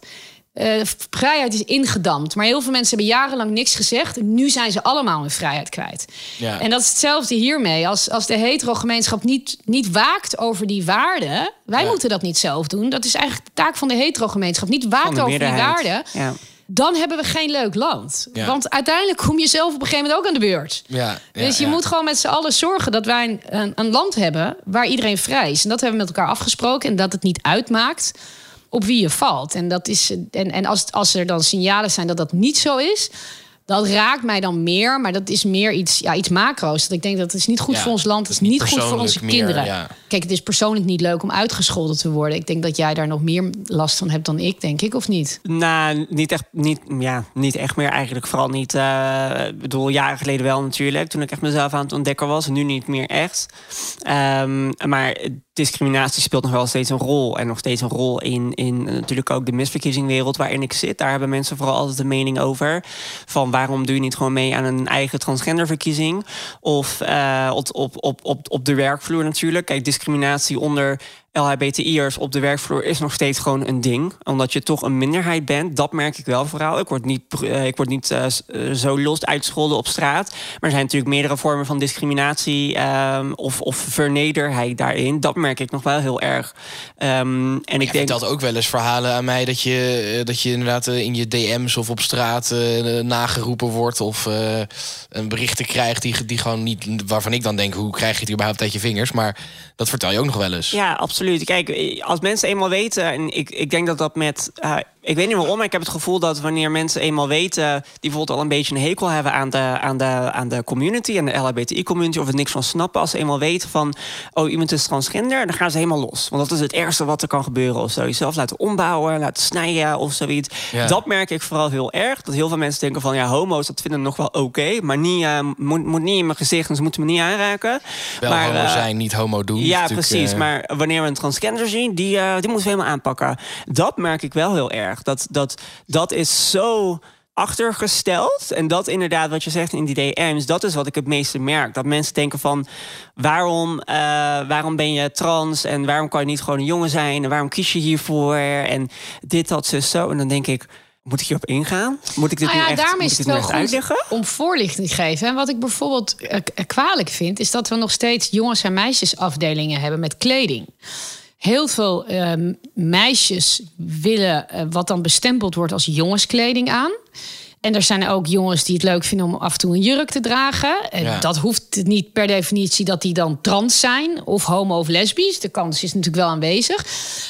Eh, vrijheid is ingedampt. Maar heel veel mensen hebben jarenlang niks gezegd. En nu zijn ze allemaal hun vrijheid kwijt. Ja. En dat is hetzelfde hiermee. Als, als de hetero-gemeenschap niet, niet waakt over die waarden... wij Ja. moeten dat niet zelf doen. Dat is eigenlijk de taak van de hetero-gemeenschap. Niet waakt over die waarden. Ja. Dan hebben we geen leuk land. Ja. Want uiteindelijk kom je zelf op een gegeven moment ook aan de beurt. Ja, ja, dus je ja. moet gewoon met z'n allen zorgen dat wij een, een, een land hebben waar iedereen vrij is. En dat hebben we met elkaar afgesproken. En dat het niet uitmaakt op wie je valt. En, dat is, en, en als, als er dan signalen zijn dat dat niet zo is. Dat raakt mij dan meer, maar dat is meer iets, ja, iets macro's. Dat ik denk dat het is niet goed Ja, voor ons land, het het is niet goed voor onze meer, kinderen. ja. Kijk, het is persoonlijk niet leuk om uitgescholden te worden. Ik denk dat jij daar nog meer last van hebt dan ik, denk ik, of niet? Nou, niet echt, niet, ja, niet echt meer eigenlijk. Vooral niet, eh, ik bedoel, jaren geleden wel natuurlijk. Toen ik echt mezelf aan het ontdekken was. Nu niet meer echt. Ehm, maar discriminatie speelt nog wel steeds een rol. En nog steeds een rol in, in eh, natuurlijk ook de misverkiezingwereld waarin ik zit. Daar hebben mensen vooral altijd een mening over. Van waarom doe je niet gewoon mee aan een eigen transgenderverkiezing? Of eh, op, op, op, op, op de werkvloer natuurlijk. Kijk, discriminatie onder LHBTI'ers op de werkvloer is nog steeds gewoon een ding. Omdat je toch een minderheid bent. Dat merk ik wel vooral. Ik word niet, eh, ik word niet eh, eh, zo los uitgescholden op straat. Maar er zijn natuurlijk meerdere vormen van discriminatie ehm, of, of vernederheid daarin. Dat merk ik nog wel heel erg. Ehm, en ik Je denk vertelt ook wel eens verhalen aan mij dat je, dat je inderdaad in je DM's of op straat eh, nageroepen wordt of eh, een berichten krijgt die, die gewoon niet, waarvan ik dan denk, hoe krijg je het überhaupt uit je vingers? Maar dat vertel je ook nog wel eens. Ja, absoluut. Kijk, als mensen eenmaal weten, en ik, ik denk dat dat met. Ik weet niet waarom, maar ik heb het gevoel dat wanneer mensen eenmaal weten. die bijvoorbeeld al een beetje een hekel hebben aan de, aan de, aan de community, aan de LHBTI-community, of er niks van snappen. als ze eenmaal weten van. oh, iemand is transgender, dan gaan ze helemaal los. Want dat is het ergste wat er kan gebeuren. Of zo. Jezelf laten ombouwen, laten snijden of zoiets. Ja. Dat merk ik vooral heel erg. Dat heel veel mensen denken van ja, homo's, dat vinden nog wel oké. maar niet, eh, moet, moet niet in mijn gezicht en ze moeten me niet aanraken. Wel maar, homo eh, zijn, niet homo doen. ja, precies. eh, Maar wanneer we een transgender zien, die, die moeten we helemaal aanpakken. Dat merk ik wel heel erg. Dat, dat, dat is zo achtergesteld. En dat inderdaad, wat je zegt in die DM's, dat is wat ik het meeste merk. Dat mensen denken van, waarom, eh, waarom ben je trans? En waarom kan je niet gewoon een jongen zijn? En waarom kies je hiervoor? En dit, dat, zus, zo. En dan denk ik, moet ik hierop ingaan? Moet ik dit Nou nu ja, echt, daarom is het wel nu goed uitleggen? om voorlichting te geven. En wat ik bijvoorbeeld eh, kwalijk vind, is dat we nog steeds jongens- en meisjesafdelingen hebben met kleding. Heel veel ehm, meisjes willen eh, wat dan bestempeld wordt als jongenskleding aan. En er zijn ook jongens die het leuk vinden om af en toe een jurk te dragen. En Ja. dat hoeft niet per definitie dat die dan trans zijn of homo of lesbisch. De kans is natuurlijk wel aanwezig.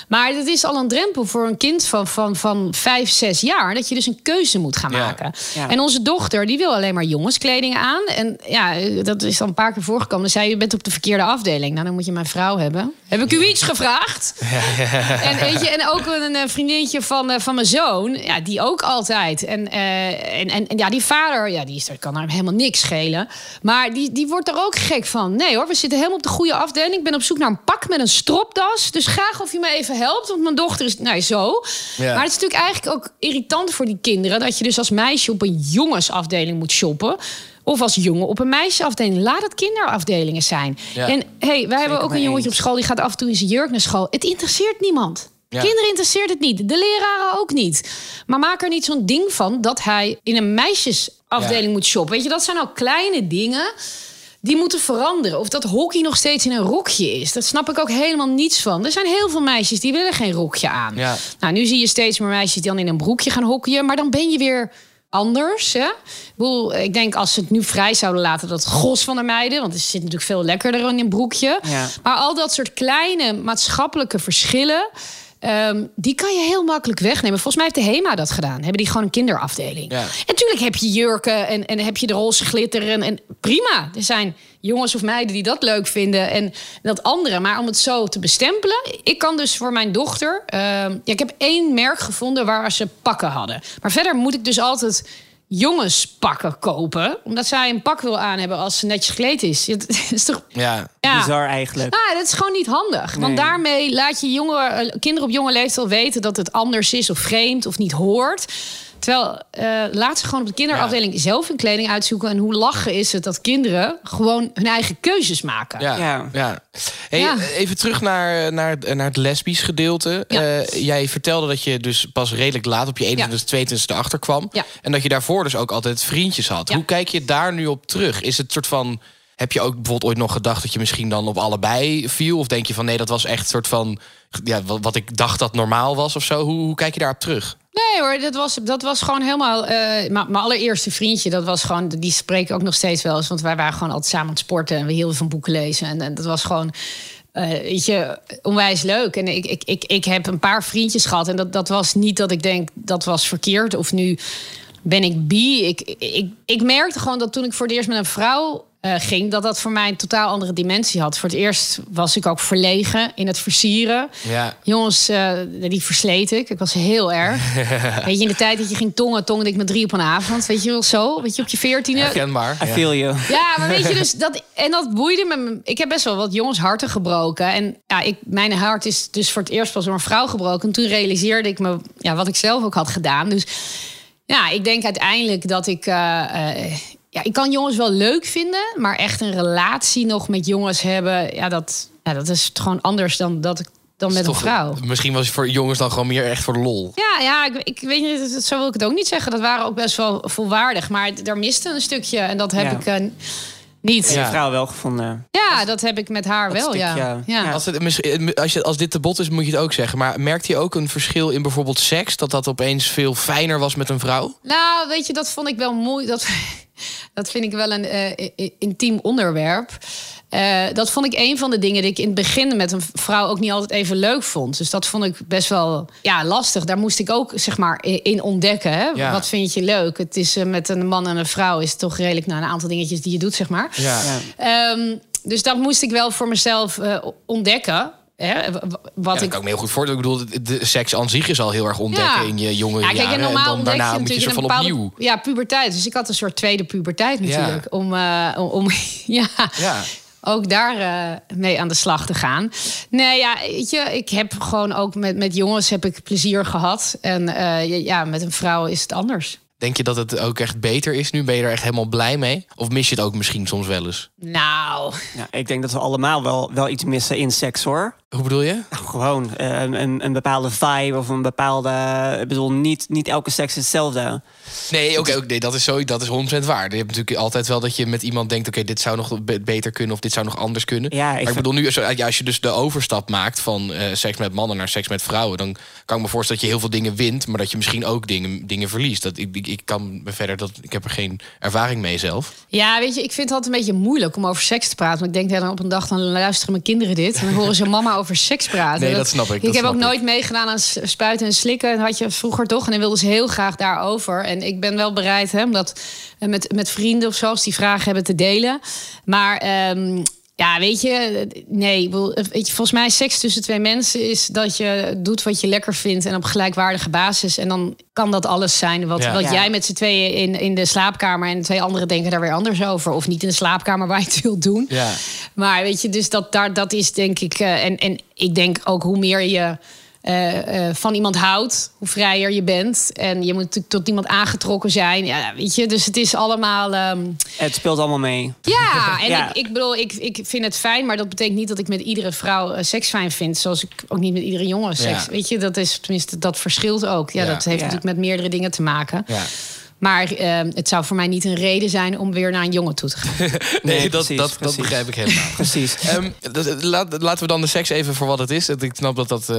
Maar het is al een drempel voor een kind van, van, van vijf, zes jaar... dat je dus een keuze moet gaan maken. Ja. En onze dochter die wil alleen maar jongenskleding aan. En ja, dat is dan een paar keer voorgekomen. Dan zei je, je bent op de verkeerde afdeling. Nou, dan moet je mijn vrouw hebben. Heb ik u iets gevraagd? En, weet je, en ook een eh, vriendinnetje van, eh, van mijn zoon. Ja, die ook altijd. En, eh, en, en, en ja, die vader, ja, die is, kan hem helemaal niks schelen. Maar die, die wordt er ook gek van. Nee hoor, we zitten helemaal op de goede afdeling. Ik ben op zoek naar een pak met een stropdas. Dus graag of je me even helpt. Want mijn dochter is, nou zo. Ja. Maar het is natuurlijk eigenlijk ook irritant voor die kinderen... dat je dus als meisje op een jongensafdeling moet shoppen... Of als jongen op een meisjesafdeling. Laat het kinderafdelingen zijn. Ja. En hey, wij hebben ook een jongetje eens. op school... die gaat af en toe in zijn jurk naar school. Het interesseert niemand. Ja. Kinderen interesseert het niet. De leraren ook niet. Maar maak er niet zo'n ding van dat hij in een meisjesafdeling Ja. moet shoppen. Weet je, dat zijn al kleine dingen die moeten veranderen. Of dat hockey nog steeds in een rokje is. Dat snap ik ook helemaal niets van. Er zijn heel veel meisjes die willen geen rokje aan. Ja. Nou, nu zie je steeds meer meisjes die dan in een broekje gaan hockeyen. Maar dan ben je weer anders. Hè? Ik, bedoel, ik denk als ze het nu vrij zouden laten, dat gos van de meiden. Want het zit natuurlijk veel lekkerder in een broekje. Ja. Maar al dat soort kleine maatschappelijke verschillen. Ehm, die kan je heel makkelijk wegnemen. Volgens mij heeft de HEMA dat gedaan. Hebben die gewoon een kinderafdeling. Ja. En natuurlijk heb je jurken en, en heb je de roze glitter. En, en prima, er zijn jongens of meiden die dat leuk vinden en dat andere. Maar om het zo te bestempelen. Ik kan dus voor mijn dochter. ehm, ja, ik heb één merk gevonden waar ze pakken hadden. Maar verder moet ik dus altijd jongenspakken kopen. Omdat zij een pak wil aan hebben als ze netjes gekleed is. Het is toch... Ja. Ja. Bizar eigenlijk. Nou, dat is gewoon niet handig. Want Nee. daarmee laat je jonge, eh, kinderen op jonge leeftijd al weten dat het anders is of vreemd of niet hoort. Terwijl eh, laat ze gewoon op de kinderafdeling zelf hun kleding uitzoeken. En hoe lachen is het dat kinderen gewoon hun eigen keuzes maken. Ja, ja. Ja. Hey, Ja. Even terug naar, naar, naar het lesbisch gedeelte. Ja. Eh, jij vertelde dat je dus pas redelijk laat op je 21 22e erachter kwam. Ja. En dat je daarvoor dus ook altijd vriendjes had. Ja. Hoe kijk je daar nu op terug? Is het soort van... Heb je ook bijvoorbeeld ooit nog gedacht dat je misschien dan op allebei viel? Of denk je van nee, dat was echt soort van... Ja, wat, wat ik dacht dat normaal was of zo? Hoe, hoe kijk je daarop terug? Nee hoor, dat was, dat was gewoon helemaal... eh, mijn allereerste vriendje, dat was gewoon... Die spreken ook nog steeds wel eens. Want wij waren gewoon altijd samen aan het sporten. En we hielden van boeken lezen. En, en dat was gewoon... eh, weet je, onwijs leuk. En ik, ik, ik, ik heb een paar vriendjes gehad. En dat, dat was niet dat ik denk, dat was verkeerd. Of nu ben ik bi. Ik, ik, ik merkte gewoon dat toen ik voor het eerst met een vrouw eh, ging... dat dat voor mij een totaal andere dimensie had. Voor het eerst was ik ook verlegen in het versieren. Ja. Jongens, eh, die versleet ik. Ik was heel erg. Weet je, in de tijd dat je ging tongen, tongde ik met drie op een avond. Weet je wel zo? Weet je, op je veertiende. Herkenbaar. I feel you. Ja, maar weet je, dus dat, en dat boeide me. Ik heb best wel wat jongens harten gebroken. En ja, ik, mijn hart is dus voor het eerst pas door een vrouw gebroken. En toen realiseerde ik me ja, wat ik zelf ook had gedaan. Dus ja, ik denk uiteindelijk dat ik. eh, eh, ja, ik kan jongens wel leuk vinden, maar echt een relatie nog met jongens hebben, ja, dat, ja, dat is gewoon anders dan dat ik dan met een vrouw. Misschien was het voor jongens dan gewoon meer echt voor de lol. Ja, ja ik, ik weet niet, zo wil ik het ook niet zeggen. Dat waren ook best wel volwaardig, maar daar miste een stukje en dat heb Ja. ik eh, niet. Je Ja. vrouw wel gevonden. dat heb ik met haar wel, ja. stukje, ja. ja. Als, het, misschien- als, je, als dit te bot is, moet je het ook zeggen. Maar merkte je ook een verschil in bijvoorbeeld seks? Dat dat opeens veel fijner was met een vrouw? Nou, weet je, dat vond ik wel mooi. Dat, dat vind ik wel een eh, intiem onderwerp. Eh, dat vond ik een van de dingen die ik in het begin met een vrouw ook niet altijd even leuk vond. Dus dat vond ik best wel ja, lastig. Daar moest ik ook zeg maar in ontdekken. Hè? Ja. Wat vind je leuk? Het is eh, met een man en een vrouw is het toch redelijk nou, een aantal dingetjes die je doet, zeg maar. Ja. Ehm, dus dat moest ik wel voor mezelf ontdekken. Hè? Wat Ja, ik kan ik me heel goed voorstellen. Ik bedoel, de, seks aan zich is al heel erg ontdekken Ja. in je jonge Ja, kijk, jaren. en normaal en dan daarna moet je in van bepaalde... opnieuw. Ja, puberteit. Dus ik had een soort tweede puberteit natuurlijk. Om, eh, om, Ja. ook daar eh, mee aan de slag te gaan. Nee, ja, weet je, ik heb gewoon ook met, met jongens heb ik plezier gehad. En eh, ja, met een vrouw is het anders. Denk je dat het ook echt beter is nu? Ben je er echt helemaal blij mee? Of mis je het ook misschien soms wel eens? Nou, Ja, ik denk dat we allemaal wel, wel iets missen in seks hoor. Hoe bedoel je? Nou, Gewoon eh, een, een, een bepaalde vibe of een bepaalde. Ik bedoel, niet, niet elke seks is hetzelfde. Nee, oké, nee, dat is zo, dat is 100% waar. Je hebt natuurlijk altijd wel dat je met iemand denkt: oké, dit zou nog be- beter kunnen of dit zou nog anders kunnen. Ja, ik maar ik bedoel nu, als je dus de overstap maakt van eh, seks met mannen naar seks met vrouwen, dan kan ik me voorstellen dat je heel veel dingen wint, maar dat je misschien ook dingen, dingen verliest. Dat, ik, ik, ik kan me verder dat ik heb er geen ervaring mee zelf. Ja, weet je, ik vind het altijd een beetje moeilijk om over seks te praten. Want ik denk, ja, dan op een dag dan luisteren mijn kinderen dit. En dan horen ze mama over seks praten. Nee, dat snap ik, Ik dat heb ook ik. nooit meegedaan aan spuiten en slikken. Dat had je vroeger toch. En dan wilden ze heel graag daarover. En ik ben wel bereid hè, om dat eh, met, met vrienden of zo, als die vragen hebben, te delen. Maar ehm, ja, weet je, nee. bedoel, Weet je, volgens mij seks tussen twee mensen is dat je doet wat je lekker vindt. En op gelijkwaardige basis. En dan kan dat alles zijn wat, Ja. wat Ja. jij met z'n tweeën in, in de slaapkamer. En twee anderen denken daar weer anders over. Of niet in de slaapkamer waar je het wilt doen. Ja. Maar weet je, dus dat, daar, dat is denk ik. eh, en, en ik denk ook hoe meer je eh, eh, van iemand houdt, hoe vrijer je bent. En je moet natuurlijk tot iemand aangetrokken zijn. Ja, weet je, dus het is allemaal. ehm, Het speelt allemaal mee. ja, en Ja. Ik, ik bedoel, ik, ik vind het fijn, maar dat betekent niet dat ik met iedere vrouw eh, seks fijn vind. Zoals ik ook niet met iedere jongen seks. Ja. Weet je, dat is tenminste, dat verschilt ook. Ja, dat heeft natuurlijk met meerdere dingen te maken. Ja. Maar ehm, het zou voor mij niet een reden zijn om weer naar een jongen toe te gaan. Nee, Nee, dat, precies, dat, begrijp ik helemaal. Precies. Ehm, dat- laat, laten we dan de seks even voor wat het is. Ik snap dat dat eh,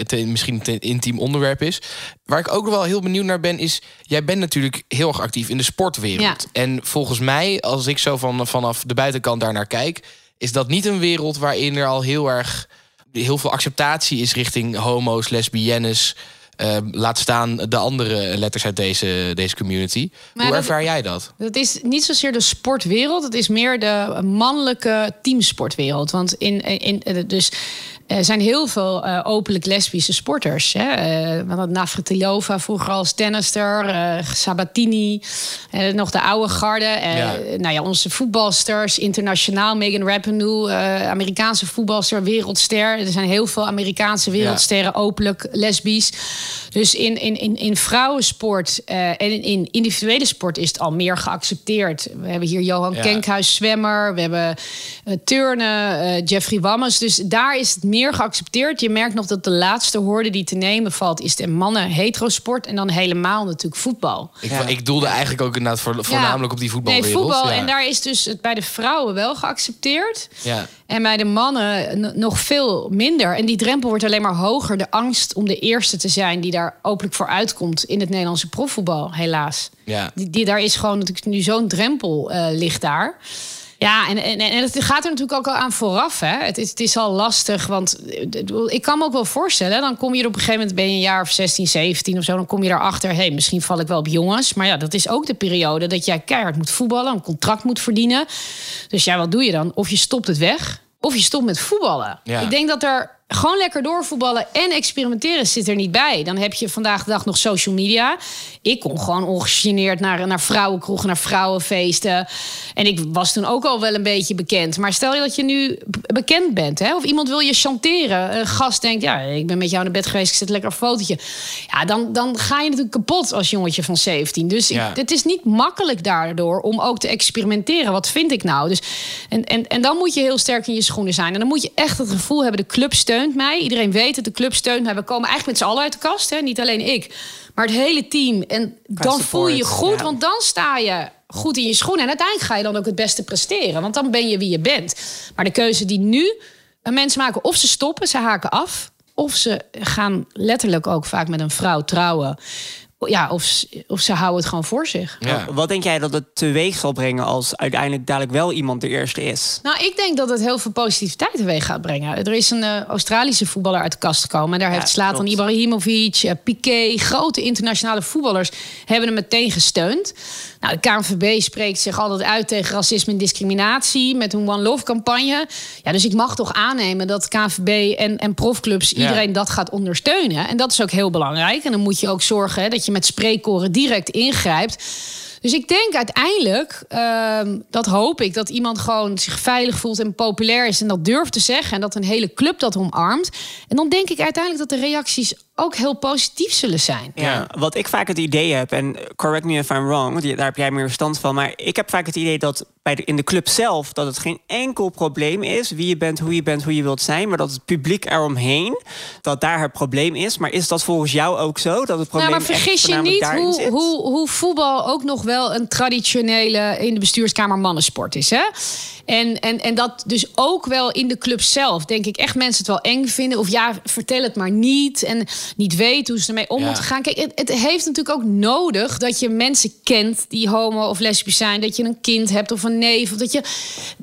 te- misschien een intiem onderwerp is. Waar ik ook nog wel heel benieuwd naar ben, is... jij bent natuurlijk heel erg actief in de sportwereld. Ja. En volgens mij, als ik zo van, vanaf de buitenkant daar naar kijk... is dat niet een wereld waarin er al heel erg heel veel acceptatie is richting homo's, lesbiennes. Eh, laat staan de andere letters uit deze, deze community. Maar Hoe dat- ervaar jij dat? Dat is niet zozeer de sportwereld, het is meer de mannelijke teamsportwereld. Want in, in dus er zijn heel veel eh, openlijk lesbische sporters. Hè? Eh, we hadden Navratilova vroeger als tennister, eh, Sabatini, eh, nog de oude garde. Eh, Ja. Nou ja, onze voetbalsters, internationaal, Megan Rapinoe, eh, Amerikaanse voetbalster, wereldster. Er zijn heel veel Amerikaanse wereldsterren openlijk lesbisch. Dus in, in, in, in vrouwensport eh, en in, in individuele sport is het al meer geaccepteerd. We hebben hier Johan Ja. Kenkhuis, zwemmer. We hebben eh, turnen, eh, Jeffrey Wammes. Dus daar is het meer geaccepteerd. Je merkt nog dat de laatste hoorde die te nemen valt... is de mannen heterosport en dan helemaal natuurlijk voetbal. Ik, ik doelde eigenlijk ook inderdaad voor, voornamelijk op die voetbalwereld. Nee, voetbal. Ja. En daar is dus het bij de vrouwen wel geaccepteerd. Ja. En bij de mannen nog veel minder. En die drempel wordt alleen maar hoger. De angst om de eerste te zijn die daar openlijk voor uitkomt in het Nederlandse profvoetbal, helaas. Ja. Die, die, daar is gewoon natuurlijk nu zo'n drempel eh, ligt daar. Ja, en, en, en het gaat er natuurlijk ook al aan vooraf. Hè. Het, is, het is al lastig, want eh, ik kan me ook wel voorstellen... dan kom je er op een gegeven moment, ben je een jaar of 16, 17 of zo... dan kom je erachter, hé, hey, misschien val ik wel op jongens. Maar ja, dat is ook de periode dat jij keihard moet voetballen... een contract moet verdienen. Dus ja, wat doe je dan? Of je stopt het weg, of je stopt met voetballen. Ja. Ik denk dat er gewoon lekker doorvoetballen en experimenteren zit er niet bij. Dan heb je vandaag de dag nog social media. Ik kon gewoon ongegeneerd naar, naar vrouwenkroegen, naar vrouwenfeesten. En ik was toen ook al wel een beetje bekend. Maar stel je dat je nu bekend bent, hè, of iemand wil je chanteren. Een gast denkt, ja, ik ben met jou naar bed geweest, ik zet lekker een fotootje. Ja, dan, dan ga je natuurlijk kapot als jongetje van 17. Dus ik- Ja. het is niet makkelijk daardoor om ook te experimenteren. Wat vind ik nou? Dus, en, en, en dan moet je heel sterk in je schoenen zijn. En dan moet je echt het gevoel hebben, de club steunt mij. Iedereen weet het, de club steunt mij. We komen eigenlijk met z'n allen uit de kast, hè? niet alleen ik. Maar het hele team. En dan voel je je goed, ja. want dan sta je goed in je schoenen. En uiteindelijk ga je dan ook het beste presteren. Want dan ben je wie je bent. Maar de keuze die nu mensen maken, of ze stoppen, ze haken af... of ze gaan letterlijk ook vaak met een vrouw trouwen... Ja, of, ze- of ze houden het gewoon voor zich. Ja. Wat denk jij dat het teweeg zal brengen als uiteindelijk dadelijk wel iemand de eerste is? Nou, ik denk dat het heel veel positiviteit teweeg gaat brengen. Er is een eh, Australische voetballer uit de kast gekomen. En daar Ja, heeft klopt. Ibrahimovic, eh, Piqué... grote internationale voetballers hebben hem meteen gesteund. Nou, de KNVB spreekt zich altijd uit tegen racisme en discriminatie... met een One Love campagne. Ja, dus ik mag toch aannemen dat KNVB en, en profclubs... Ja. iedereen dat gaat ondersteunen. En dat is ook heel belangrijk. En dan moet je ook zorgen hè, dat je met spreekkoren direct ingrijpt... Dus ik denk uiteindelijk, ehm, dat hoop ik, dat iemand gewoon zich veilig voelt en populair is en dat durft te zeggen en dat een hele club dat omarmt. En dan denk ik uiteindelijk dat de reacties ook heel positief zullen zijn. Ja, wat ik vaak het idee heb, en correct me if I'm wrong, want je- daar heb jij meer verstand van, maar ik heb vaak het idee dat bij de, in de club zelf dat het geen enkel probleem is wie je bent, hoe je bent, hoe je wilt zijn, maar dat het publiek eromheen, dat daar het probleem is. Maar is dat volgens jou ook zo? Dat het probleem Nou, maar echt vergis je niet hoe, hoe, hoe voetbal ook nog wel een traditionele in de bestuurskamer mannensport is. Hè? En, en, en dat dus ook wel in de club zelf, denk ik, echt mensen het wel eng vinden. Of ja, vertel het maar niet. En niet weten hoe ze ermee om Ja. moeten gaan. Kijk, het, het heeft natuurlijk ook nodig dat je mensen kent die homo of lesbisch zijn. Dat je een kind hebt of een neef. Of dat je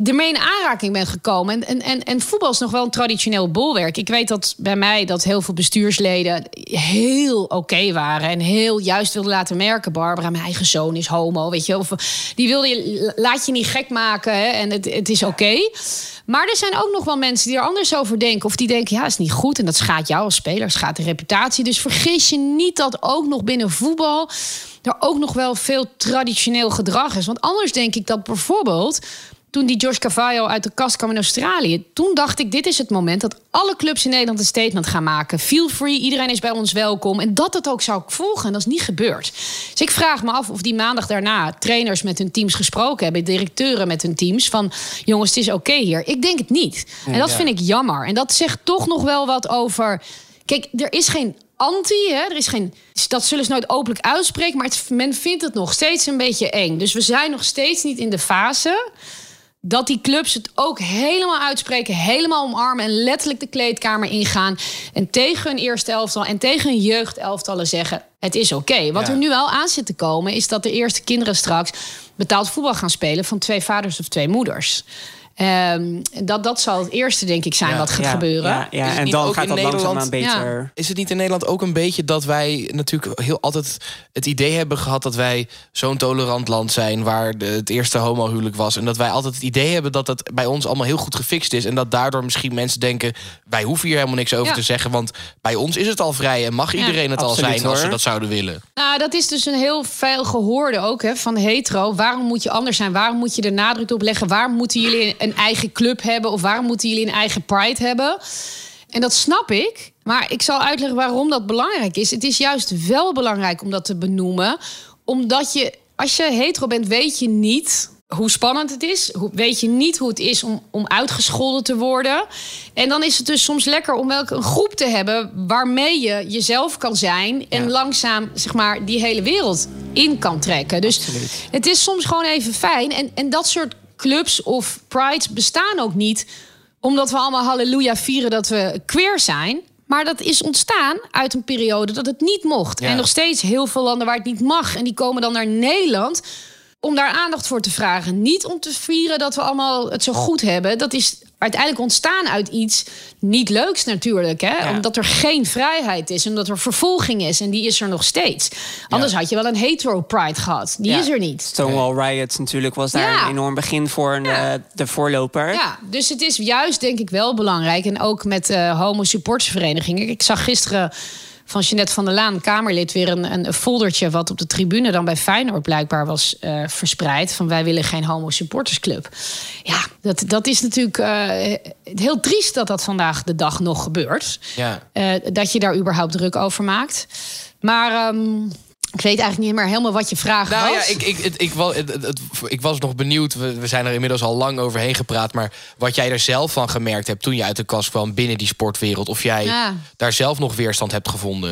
ermee in aanraking bent gekomen. En, en, en, en voetbal is nog wel een traditioneel bolwerk. Ik weet dat bij mij dat heel veel bestuursleden heel oké waren. En heel juist wilden laten merken. Barbara, mijn eigen zoon is homo. Weet je, of die wilde je, laat je niet gek maken. Hè, en het, het is oké. Maar er zijn ook nog wel mensen die er anders over denken. Of die denken, ja, is niet goed. En dat schaadt jou als speler, schaadt de reputatie. Dus vergis je niet dat ook nog binnen voetbal... er ook nog wel veel traditioneel gedrag is. Want anders denk ik dat bijvoorbeeld... toen die Josh Cavallo uit de kast kwam in Australië... toen dacht ik, dit is het moment dat alle clubs in Nederland een statement gaan maken. Feel free, iedereen is bij ons welkom. En dat het ook zou volgen. En dat is niet gebeurd. Dus ik vraag me af of die maandag daarna... trainers met hun teams gesproken hebben... directeuren met hun teams van... jongens, het is oké hier. Ik denk het niet. En dat vind ik jammer. En dat zegt toch nog wel wat over... Kijk, er is geen anti, hè? Er is geen, dat zullen ze nooit openlijk uitspreken, maar het, men vindt het nog steeds een beetje eng. Dus we zijn nog steeds niet in de fase dat die clubs het ook helemaal uitspreken, helemaal omarmen en letterlijk de kleedkamer ingaan en tegen hun eerste elftal en tegen hun jeugdelftallen zeggen: het is oké. Wat Ja. er nu wel aan zit te komen, is dat de eerste kinderen straks betaald voetbal gaan spelen van twee vaders of twee moeders. Ehm, dat, dat zal het eerste, denk ik, zijn Ja. wat gaat ja, gebeuren. Ja, ja. Is het en niet dan gaat in dat Nederland- langzaamaan beter. Is het niet in Nederland ook een beetje dat wij natuurlijk heel altijd het idee hebben gehad dat wij zo'n tolerant land zijn waar de, het eerste homohuwelijk was en dat wij altijd het idee hebben dat dat bij ons allemaal heel goed gefixt is en dat daardoor misschien mensen denken wij hoeven hier helemaal niks over Ja. te zeggen, want bij ons is het al vrij en mag iedereen het al absoluut, zijn als ze dat zouden willen. Nou, dat is dus een heel veel gehoorde ook hè, van hetero. Waarom moet je anders zijn? Waarom moet je er nadruk op leggen? Waarom moeten jullie een eigen club hebben? Of waarom moeten jullie een eigen pride hebben? En dat snap ik. Maar ik zal uitleggen waarom dat belangrijk is. Het is juist wel belangrijk om dat te benoemen. Omdat je, als je hetero bent, weet je niet hoe spannend het is. Hoe- Weet je niet hoe het is om, om uitgescholden te worden. En dan is het dus soms lekker om welke een groep te hebben waarmee je jezelf kan zijn. En langzaam zeg maar die hele wereld in kan trekken. Dus het is soms gewoon even fijn. En, en dat soort clubs of prides bestaan ook niet omdat we allemaal halleluja vieren dat we queer zijn. Maar dat is ontstaan uit een periode dat het niet mocht. Ja. En nog steeds heel veel landen waar het niet mag. En die komen dan naar Nederland om daar aandacht voor te vragen. Niet om te vieren dat we allemaal het zo goed hebben. Dat is uiteindelijk ontstaan uit iets niet leuks natuurlijk. Hè? Ja. Omdat er geen vrijheid is. Omdat er vervolging is. En die is er nog steeds. Anders had je wel een hetero pride gehad. Die Ja. is er niet. Stonewall Riots natuurlijk was daar een enorm begin voor een, eh, de voorloper. Ja, dus het is juist denk ik wel belangrijk. En ook met eh homo supportersverenigingen. Ik zag gisteren van Jeanette van der Laan, Kamerlid, weer een, een foldertje... wat op de tribune dan bij Feyenoord blijkbaar was eh, verspreid. Van wij willen geen homo supportersclub. Ja, dat, dat is natuurlijk eh, heel triest dat dat vandaag de dag nog gebeurt. Ja. Eh, dat je daar überhaupt druk over maakt. Maar ehm, ik weet eigenlijk niet meer helemaal wat je vraag Nou was. ja, ik, ik, ik, ik was nog benieuwd. We, zijn er inmiddels al lang overheen gepraat. Maar wat jij er zelf van gemerkt hebt toen je uit de kast kwam binnen die sportwereld. Of jij Ja. daar zelf nog weerstand hebt gevonden.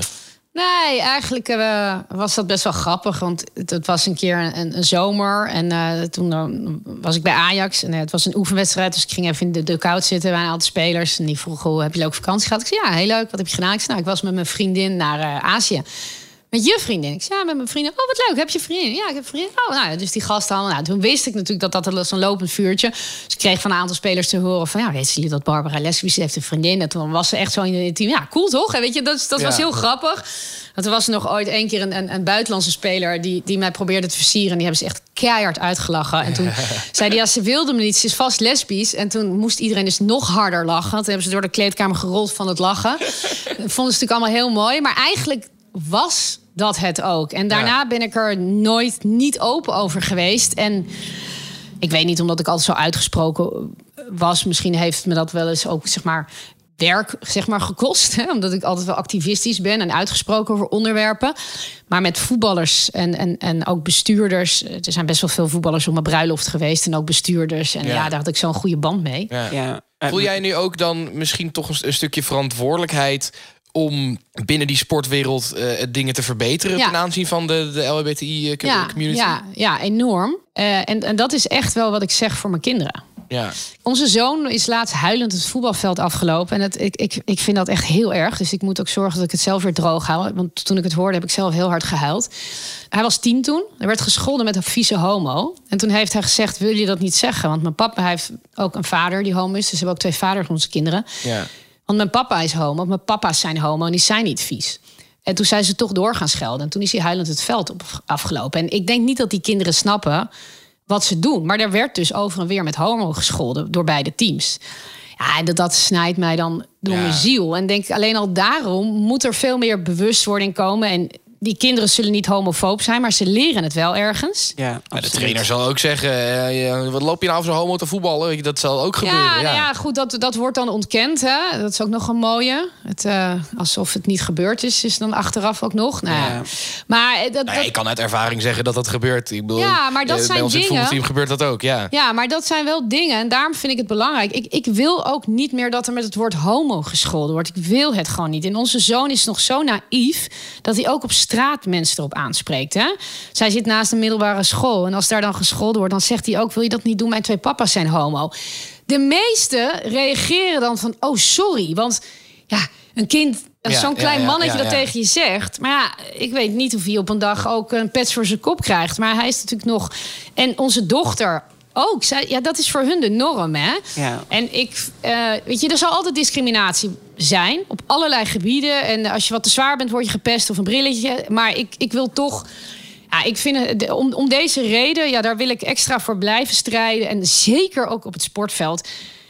Nee, eigenlijk eh, was dat best wel grappig. Want het, het was een keer een, een zomer. En eh, toen eh, was ik bij Ajax. En het was een oefenwedstrijd. Dus ik ging even in de dugout zitten bij een aantal spelers. En die vroegen, hoe heb je leuke vakantie gehad? Ik zei, ja, heel leuk. Wat heb je gedaan? Ik zei, nou, ik was met mijn vriendin naar Azië. Met je vriendin? Ik zei, ja, met mijn vriendin. Oh, wat leuk. Heb je vriendin? Ja, ik heb vriendin. Oh, nou, dus die gasten allemaal. Nou, toen wist ik natuurlijk dat dat zo'n lopend vuurtje. Dus ik kreeg van een aantal spelers te horen van... ja, weten jullie dat Barbara lesbisch heeft een vriendin? En toen was ze echt zo in het team. Ja, cool toch? En weet je, dat, dat was heel grappig. Want er was nog ooit één keer een, een, een buitenlandse speler... Die, die mij probeerde te versieren. En die hebben ze echt keihard uitgelachen. En toen zei hij, ja, ze wilde me niet. Ze is vast lesbisch. En toen moest iedereen dus nog harder lachen. Toen hebben ze door de kleedkamer gerold van het lachen. Dat vonden ze natuurlijk allemaal heel mooi. Maar eigenlijk was dat het ook. En daarna ben ik er nooit niet open over geweest. En ik weet niet, omdat ik altijd zo uitgesproken was. Misschien heeft me dat wel eens ook, zeg maar werk zeg maar, gekost. Hè? Omdat ik altijd wel activistisch ben en uitgesproken over onderwerpen. Maar met voetballers en, en, en ook bestuurders. Er zijn best wel veel voetballers op mijn bruiloft geweest. En ook bestuurders. En Ja. ja, daar had ik zo'n goede band mee. Ja. Ja. Eh, Voel jij nu ook dan misschien toch een, een stukje verantwoordelijkheid om binnen die sportwereld eh, dingen te verbeteren Ja. ten aanzien van de, de LHBTI-community? Ja, ja, ja, enorm. Eh, en, en dat is echt wel wat ik zeg voor mijn kinderen. ja. Onze zoon is laatst huilend het voetbalveld afgelopen. En het, ik, ik, ik vind dat echt heel erg. Dus ik moet ook zorgen dat ik het zelf weer droog hou. Want toen ik het hoorde, heb ik zelf heel hard gehuild. Hij was tien toen. Hij werd gescholden met een vieze homo. En toen heeft hij gezegd, wil je dat niet zeggen? Want mijn papa hij heeft ook een vader die homo is. Dus we hebben ook twee vaders, onze kinderen. ja. Want mijn papa is homo, mijn papa's zijn homo en die zijn niet vies. En toen zijn ze toch door gaan schelden. En toen is hij huilend het veld op afgelopen. En ik denk niet dat die kinderen snappen wat ze doen. Maar er werd dus over en weer met homo gescholden door beide teams. Ja, en dat, dat snijdt mij dan door Ja. mijn ziel. En denk alleen al daarom moet er veel meer bewustwording komen. En die kinderen zullen niet homofoob zijn, maar ze leren het wel ergens. Ja, Maar de trainer zal ook zeggen, eh, ja, wat loop je nou voor zo'n homo te voetballen? Weet je, Dat zal ook gebeuren. Ja, Ja, nou ja, goed, dat, dat wordt dan ontkend. Hè? Dat is ook nog een mooie. Het, eh, alsof het niet gebeurd is, is dan achteraf ook nog. Nou, ja. Maar eh, dat, Nou ja, ik kan uit ervaring zeggen dat dat gebeurt. Ik bedoel, Ja, maar dat eh, zijn bij ons in het voetbalteam gebeurt dat ook, ja. Ja, maar dat zijn wel dingen. En daarom vind ik het belangrijk. Ik, ik wil ook niet meer dat er met het woord homo gescholden wordt. Ik wil het gewoon niet. En onze zoon is nog zo naïef dat hij ook op straat mensen erop aanspreekt. Hè? Zij zit naast een middelbare school. En als daar dan gescholden wordt, dan zegt hij ook: Wil je dat niet doen? Mijn twee papa's zijn homo. De meesten reageren dan van: Oh, sorry. Want ja, een kind. Ja, Zo'n klein ja, mannetje dat tegen je zegt. Maar ja, ik weet niet of hij op een dag ook een pets voor zijn kop krijgt. Maar hij is natuurlijk nog. En onze dochter ook. Zij, ja, dat is voor hun de norm, hè? Ja. En ik, eh, weet je, er zal altijd discriminatie zijn op allerlei gebieden. En als je wat te zwaar bent, word je gepest of een brilletje. Maar ik, ik wil toch. Ja, ik vind het, om, om deze reden, ja, daar wil ik extra voor blijven strijden. En zeker ook op het sportveld.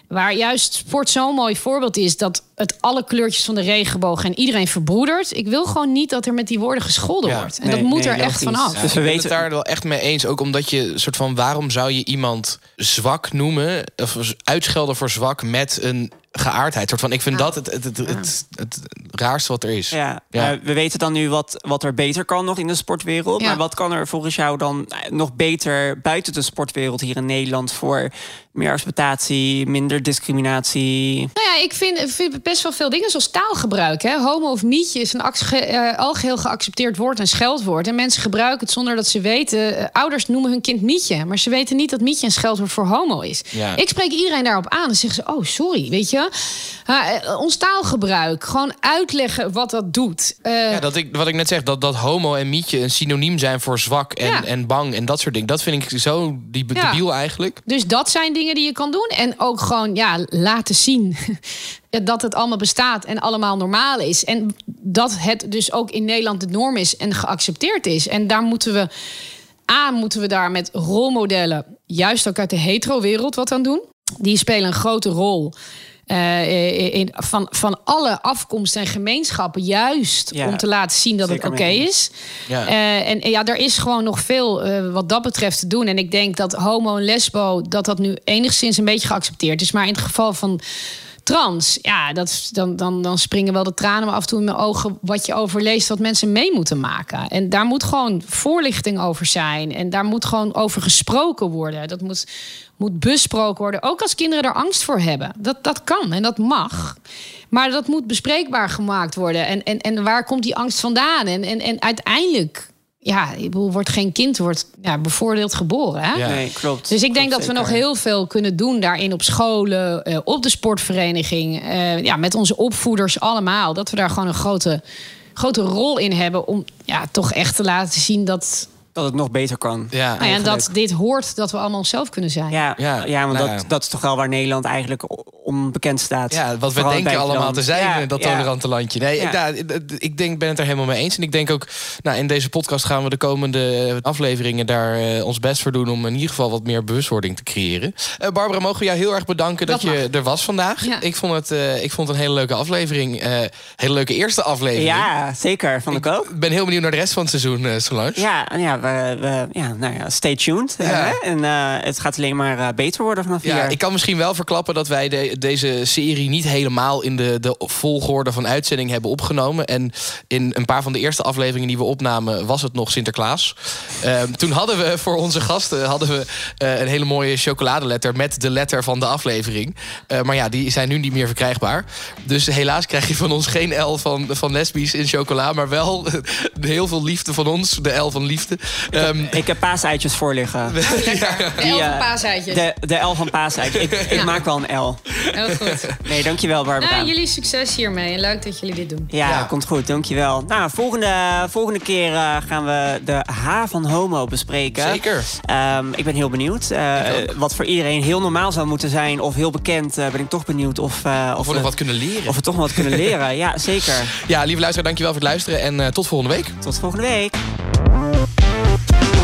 Waar juist sport zo'n mooi voorbeeld is dat het alle kleurtjes van de regenboog en iedereen verbroedert. Ik wil gewoon niet dat er met die woorden gescholden Ja. wordt. En Nee, dat moet nee, er echt vanaf. Ja. Dus we we weten weten- het daar wel echt mee eens. Ook omdat je soort van waarom zou je iemand zwak noemen of uitschelden voor zwak met een geaardheid? Soort van, ik vind dat het, het, het, het, het raarste wat er is. Ja, Ja. eh, we weten dan nu wat, wat er beter kan nog in de sportwereld. Ja. Maar wat kan er volgens jou dan eh, nog beter buiten de sportwereld hier in Nederland voor meer acceptatie, minder discriminatie? Nou ja, ik vind, best wel veel dingen zoals taalgebruik. Hè. Homo of mietje is een eh, algeheel geaccepteerd woord en scheldwoord. En mensen gebruiken het zonder dat ze weten. Eh, ouders noemen hun kind mietje, maar ze weten niet dat mietje een scheldwoord voor homo is. Ja. Ik spreek iedereen daarop aan en zeggen ze: Oh, sorry, weet je. Eh, ons taalgebruik, gewoon uitleggen wat dat doet. Eh, Ja, dat ik, wat ik net zeg, dat, dat homo en mietje een synoniem zijn voor zwak en, Ja. en bang en dat soort dingen. Dat vind ik zo die Ja. debiel eigenlijk. Dus dat zijn dingen die je kan doen. En ook gewoon ja, laten zien dat het allemaal bestaat en allemaal normaal is. En dat het dus ook in Nederland de norm is en geaccepteerd is. En daar moeten we. A, moeten we daar met rolmodellen, juist ook uit de hetero-wereld, wat aan doen. Die spelen een grote rol. Eh, in, van, van alle afkomsten en gemeenschappen, juist Ja, om te laten zien dat het oké is. Ja. Eh, en, en ja, er is gewoon nog veel eh, wat dat betreft te doen. En ik denk dat homo en lesbo, dat dat nu enigszins een beetje geaccepteerd is. Maar in het geval van trans, ja, dat, dan, dan, dan springen wel de tranen me af en toe in mijn ogen... wat je overleest, wat mensen mee moeten maken. En daar moet gewoon voorlichting over zijn. En daar moet gewoon over gesproken worden. Dat moet, moet besproken worden. Ook als kinderen er angst voor hebben. Dat, dat kan en dat mag. Maar dat moet bespreekbaar gemaakt worden. En, en, en waar komt die angst vandaan? En, en, en uiteindelijk, ja, ik bedoel, wordt geen kind wordt ja, bevoordeeld geboren. Hè? Ja. Nee, klopt. Dus ik denk Klopt dat we nog heel veel kunnen doen daarin op scholen, eh, op de sportvereniging, eh, ja, met onze opvoeders allemaal. Dat we daar gewoon een grote, grote rol in hebben om ja, toch echt te laten zien dat, Dat het nog beter kan. Ja. nou ja, en dat dit hoort dat we allemaal onszelf kunnen zijn. Ja, Ja, ja, want nou dat, ja. dat is toch wel waar Nederland eigenlijk onbekend staat. Ja, wat we denken allemaal te zijn, Ja, dat ja. tolerante landje. Nee, Ja. ik, nou, ik denk, ben het er helemaal mee eens. En ik denk ook, nou, in deze podcast gaan we de komende afleveringen daar eh, ons best voor doen om in ieder geval wat meer bewustwording te creëren. Eh, Barbara, mogen we jou heel erg bedanken dat, Dat je er was vandaag. Ja. Ik, vond het, eh, ik vond het een hele leuke aflevering. eh hele leuke eerste aflevering. Ja, zeker. Vond ik ook. Ik ben heel benieuwd naar de rest van het seizoen, eh Solange. Ja, en ja, we, we, ja, nou ja, stay tuned. Ja. hè? En eh, het gaat alleen maar eh, beter worden vanaf Ja, hier. ik kan misschien wel verklappen dat wij de- deze serie niet helemaal in de, de volgorde van uitzending hebben opgenomen. En in een paar van de eerste afleveringen die we opnamen, was het nog Sinterklaas. Ehm, toen hadden we voor onze gasten hadden we, eh, een hele mooie chocoladeletter met de letter van de aflevering. Eh, maar ja, die zijn nu niet meer verkrijgbaar. Dus helaas krijg je van ons geen L van, van lesbisch in chocola, maar wel heel veel liefde van ons, de L van liefde. Ehm, Ik heb paaseitjes voor liggen. De elf eh, paaseitjes. De, de L van paaseitje. Ik, ik Ja. maak wel een L. Heel goed. Nee, dankjewel Barbara. Nou, jullie succes hiermee en leuk dat jullie dit doen. Ja, Ja. komt goed, dankjewel. Nou, volgende, volgende keer eh, gaan we de H van homo bespreken. Zeker. Ehm, ik ben heel benieuwd. Eh, wat voor iedereen heel normaal zou moeten zijn of heel bekend, eh, ben ik toch benieuwd of, eh, of we nog wat kunnen leren. of we toch nog wat kunnen leren. Ja, zeker. Ja, lieve luisteraar, dankjewel voor het luisteren en eh, tot volgende week. Tot volgende week. Bye.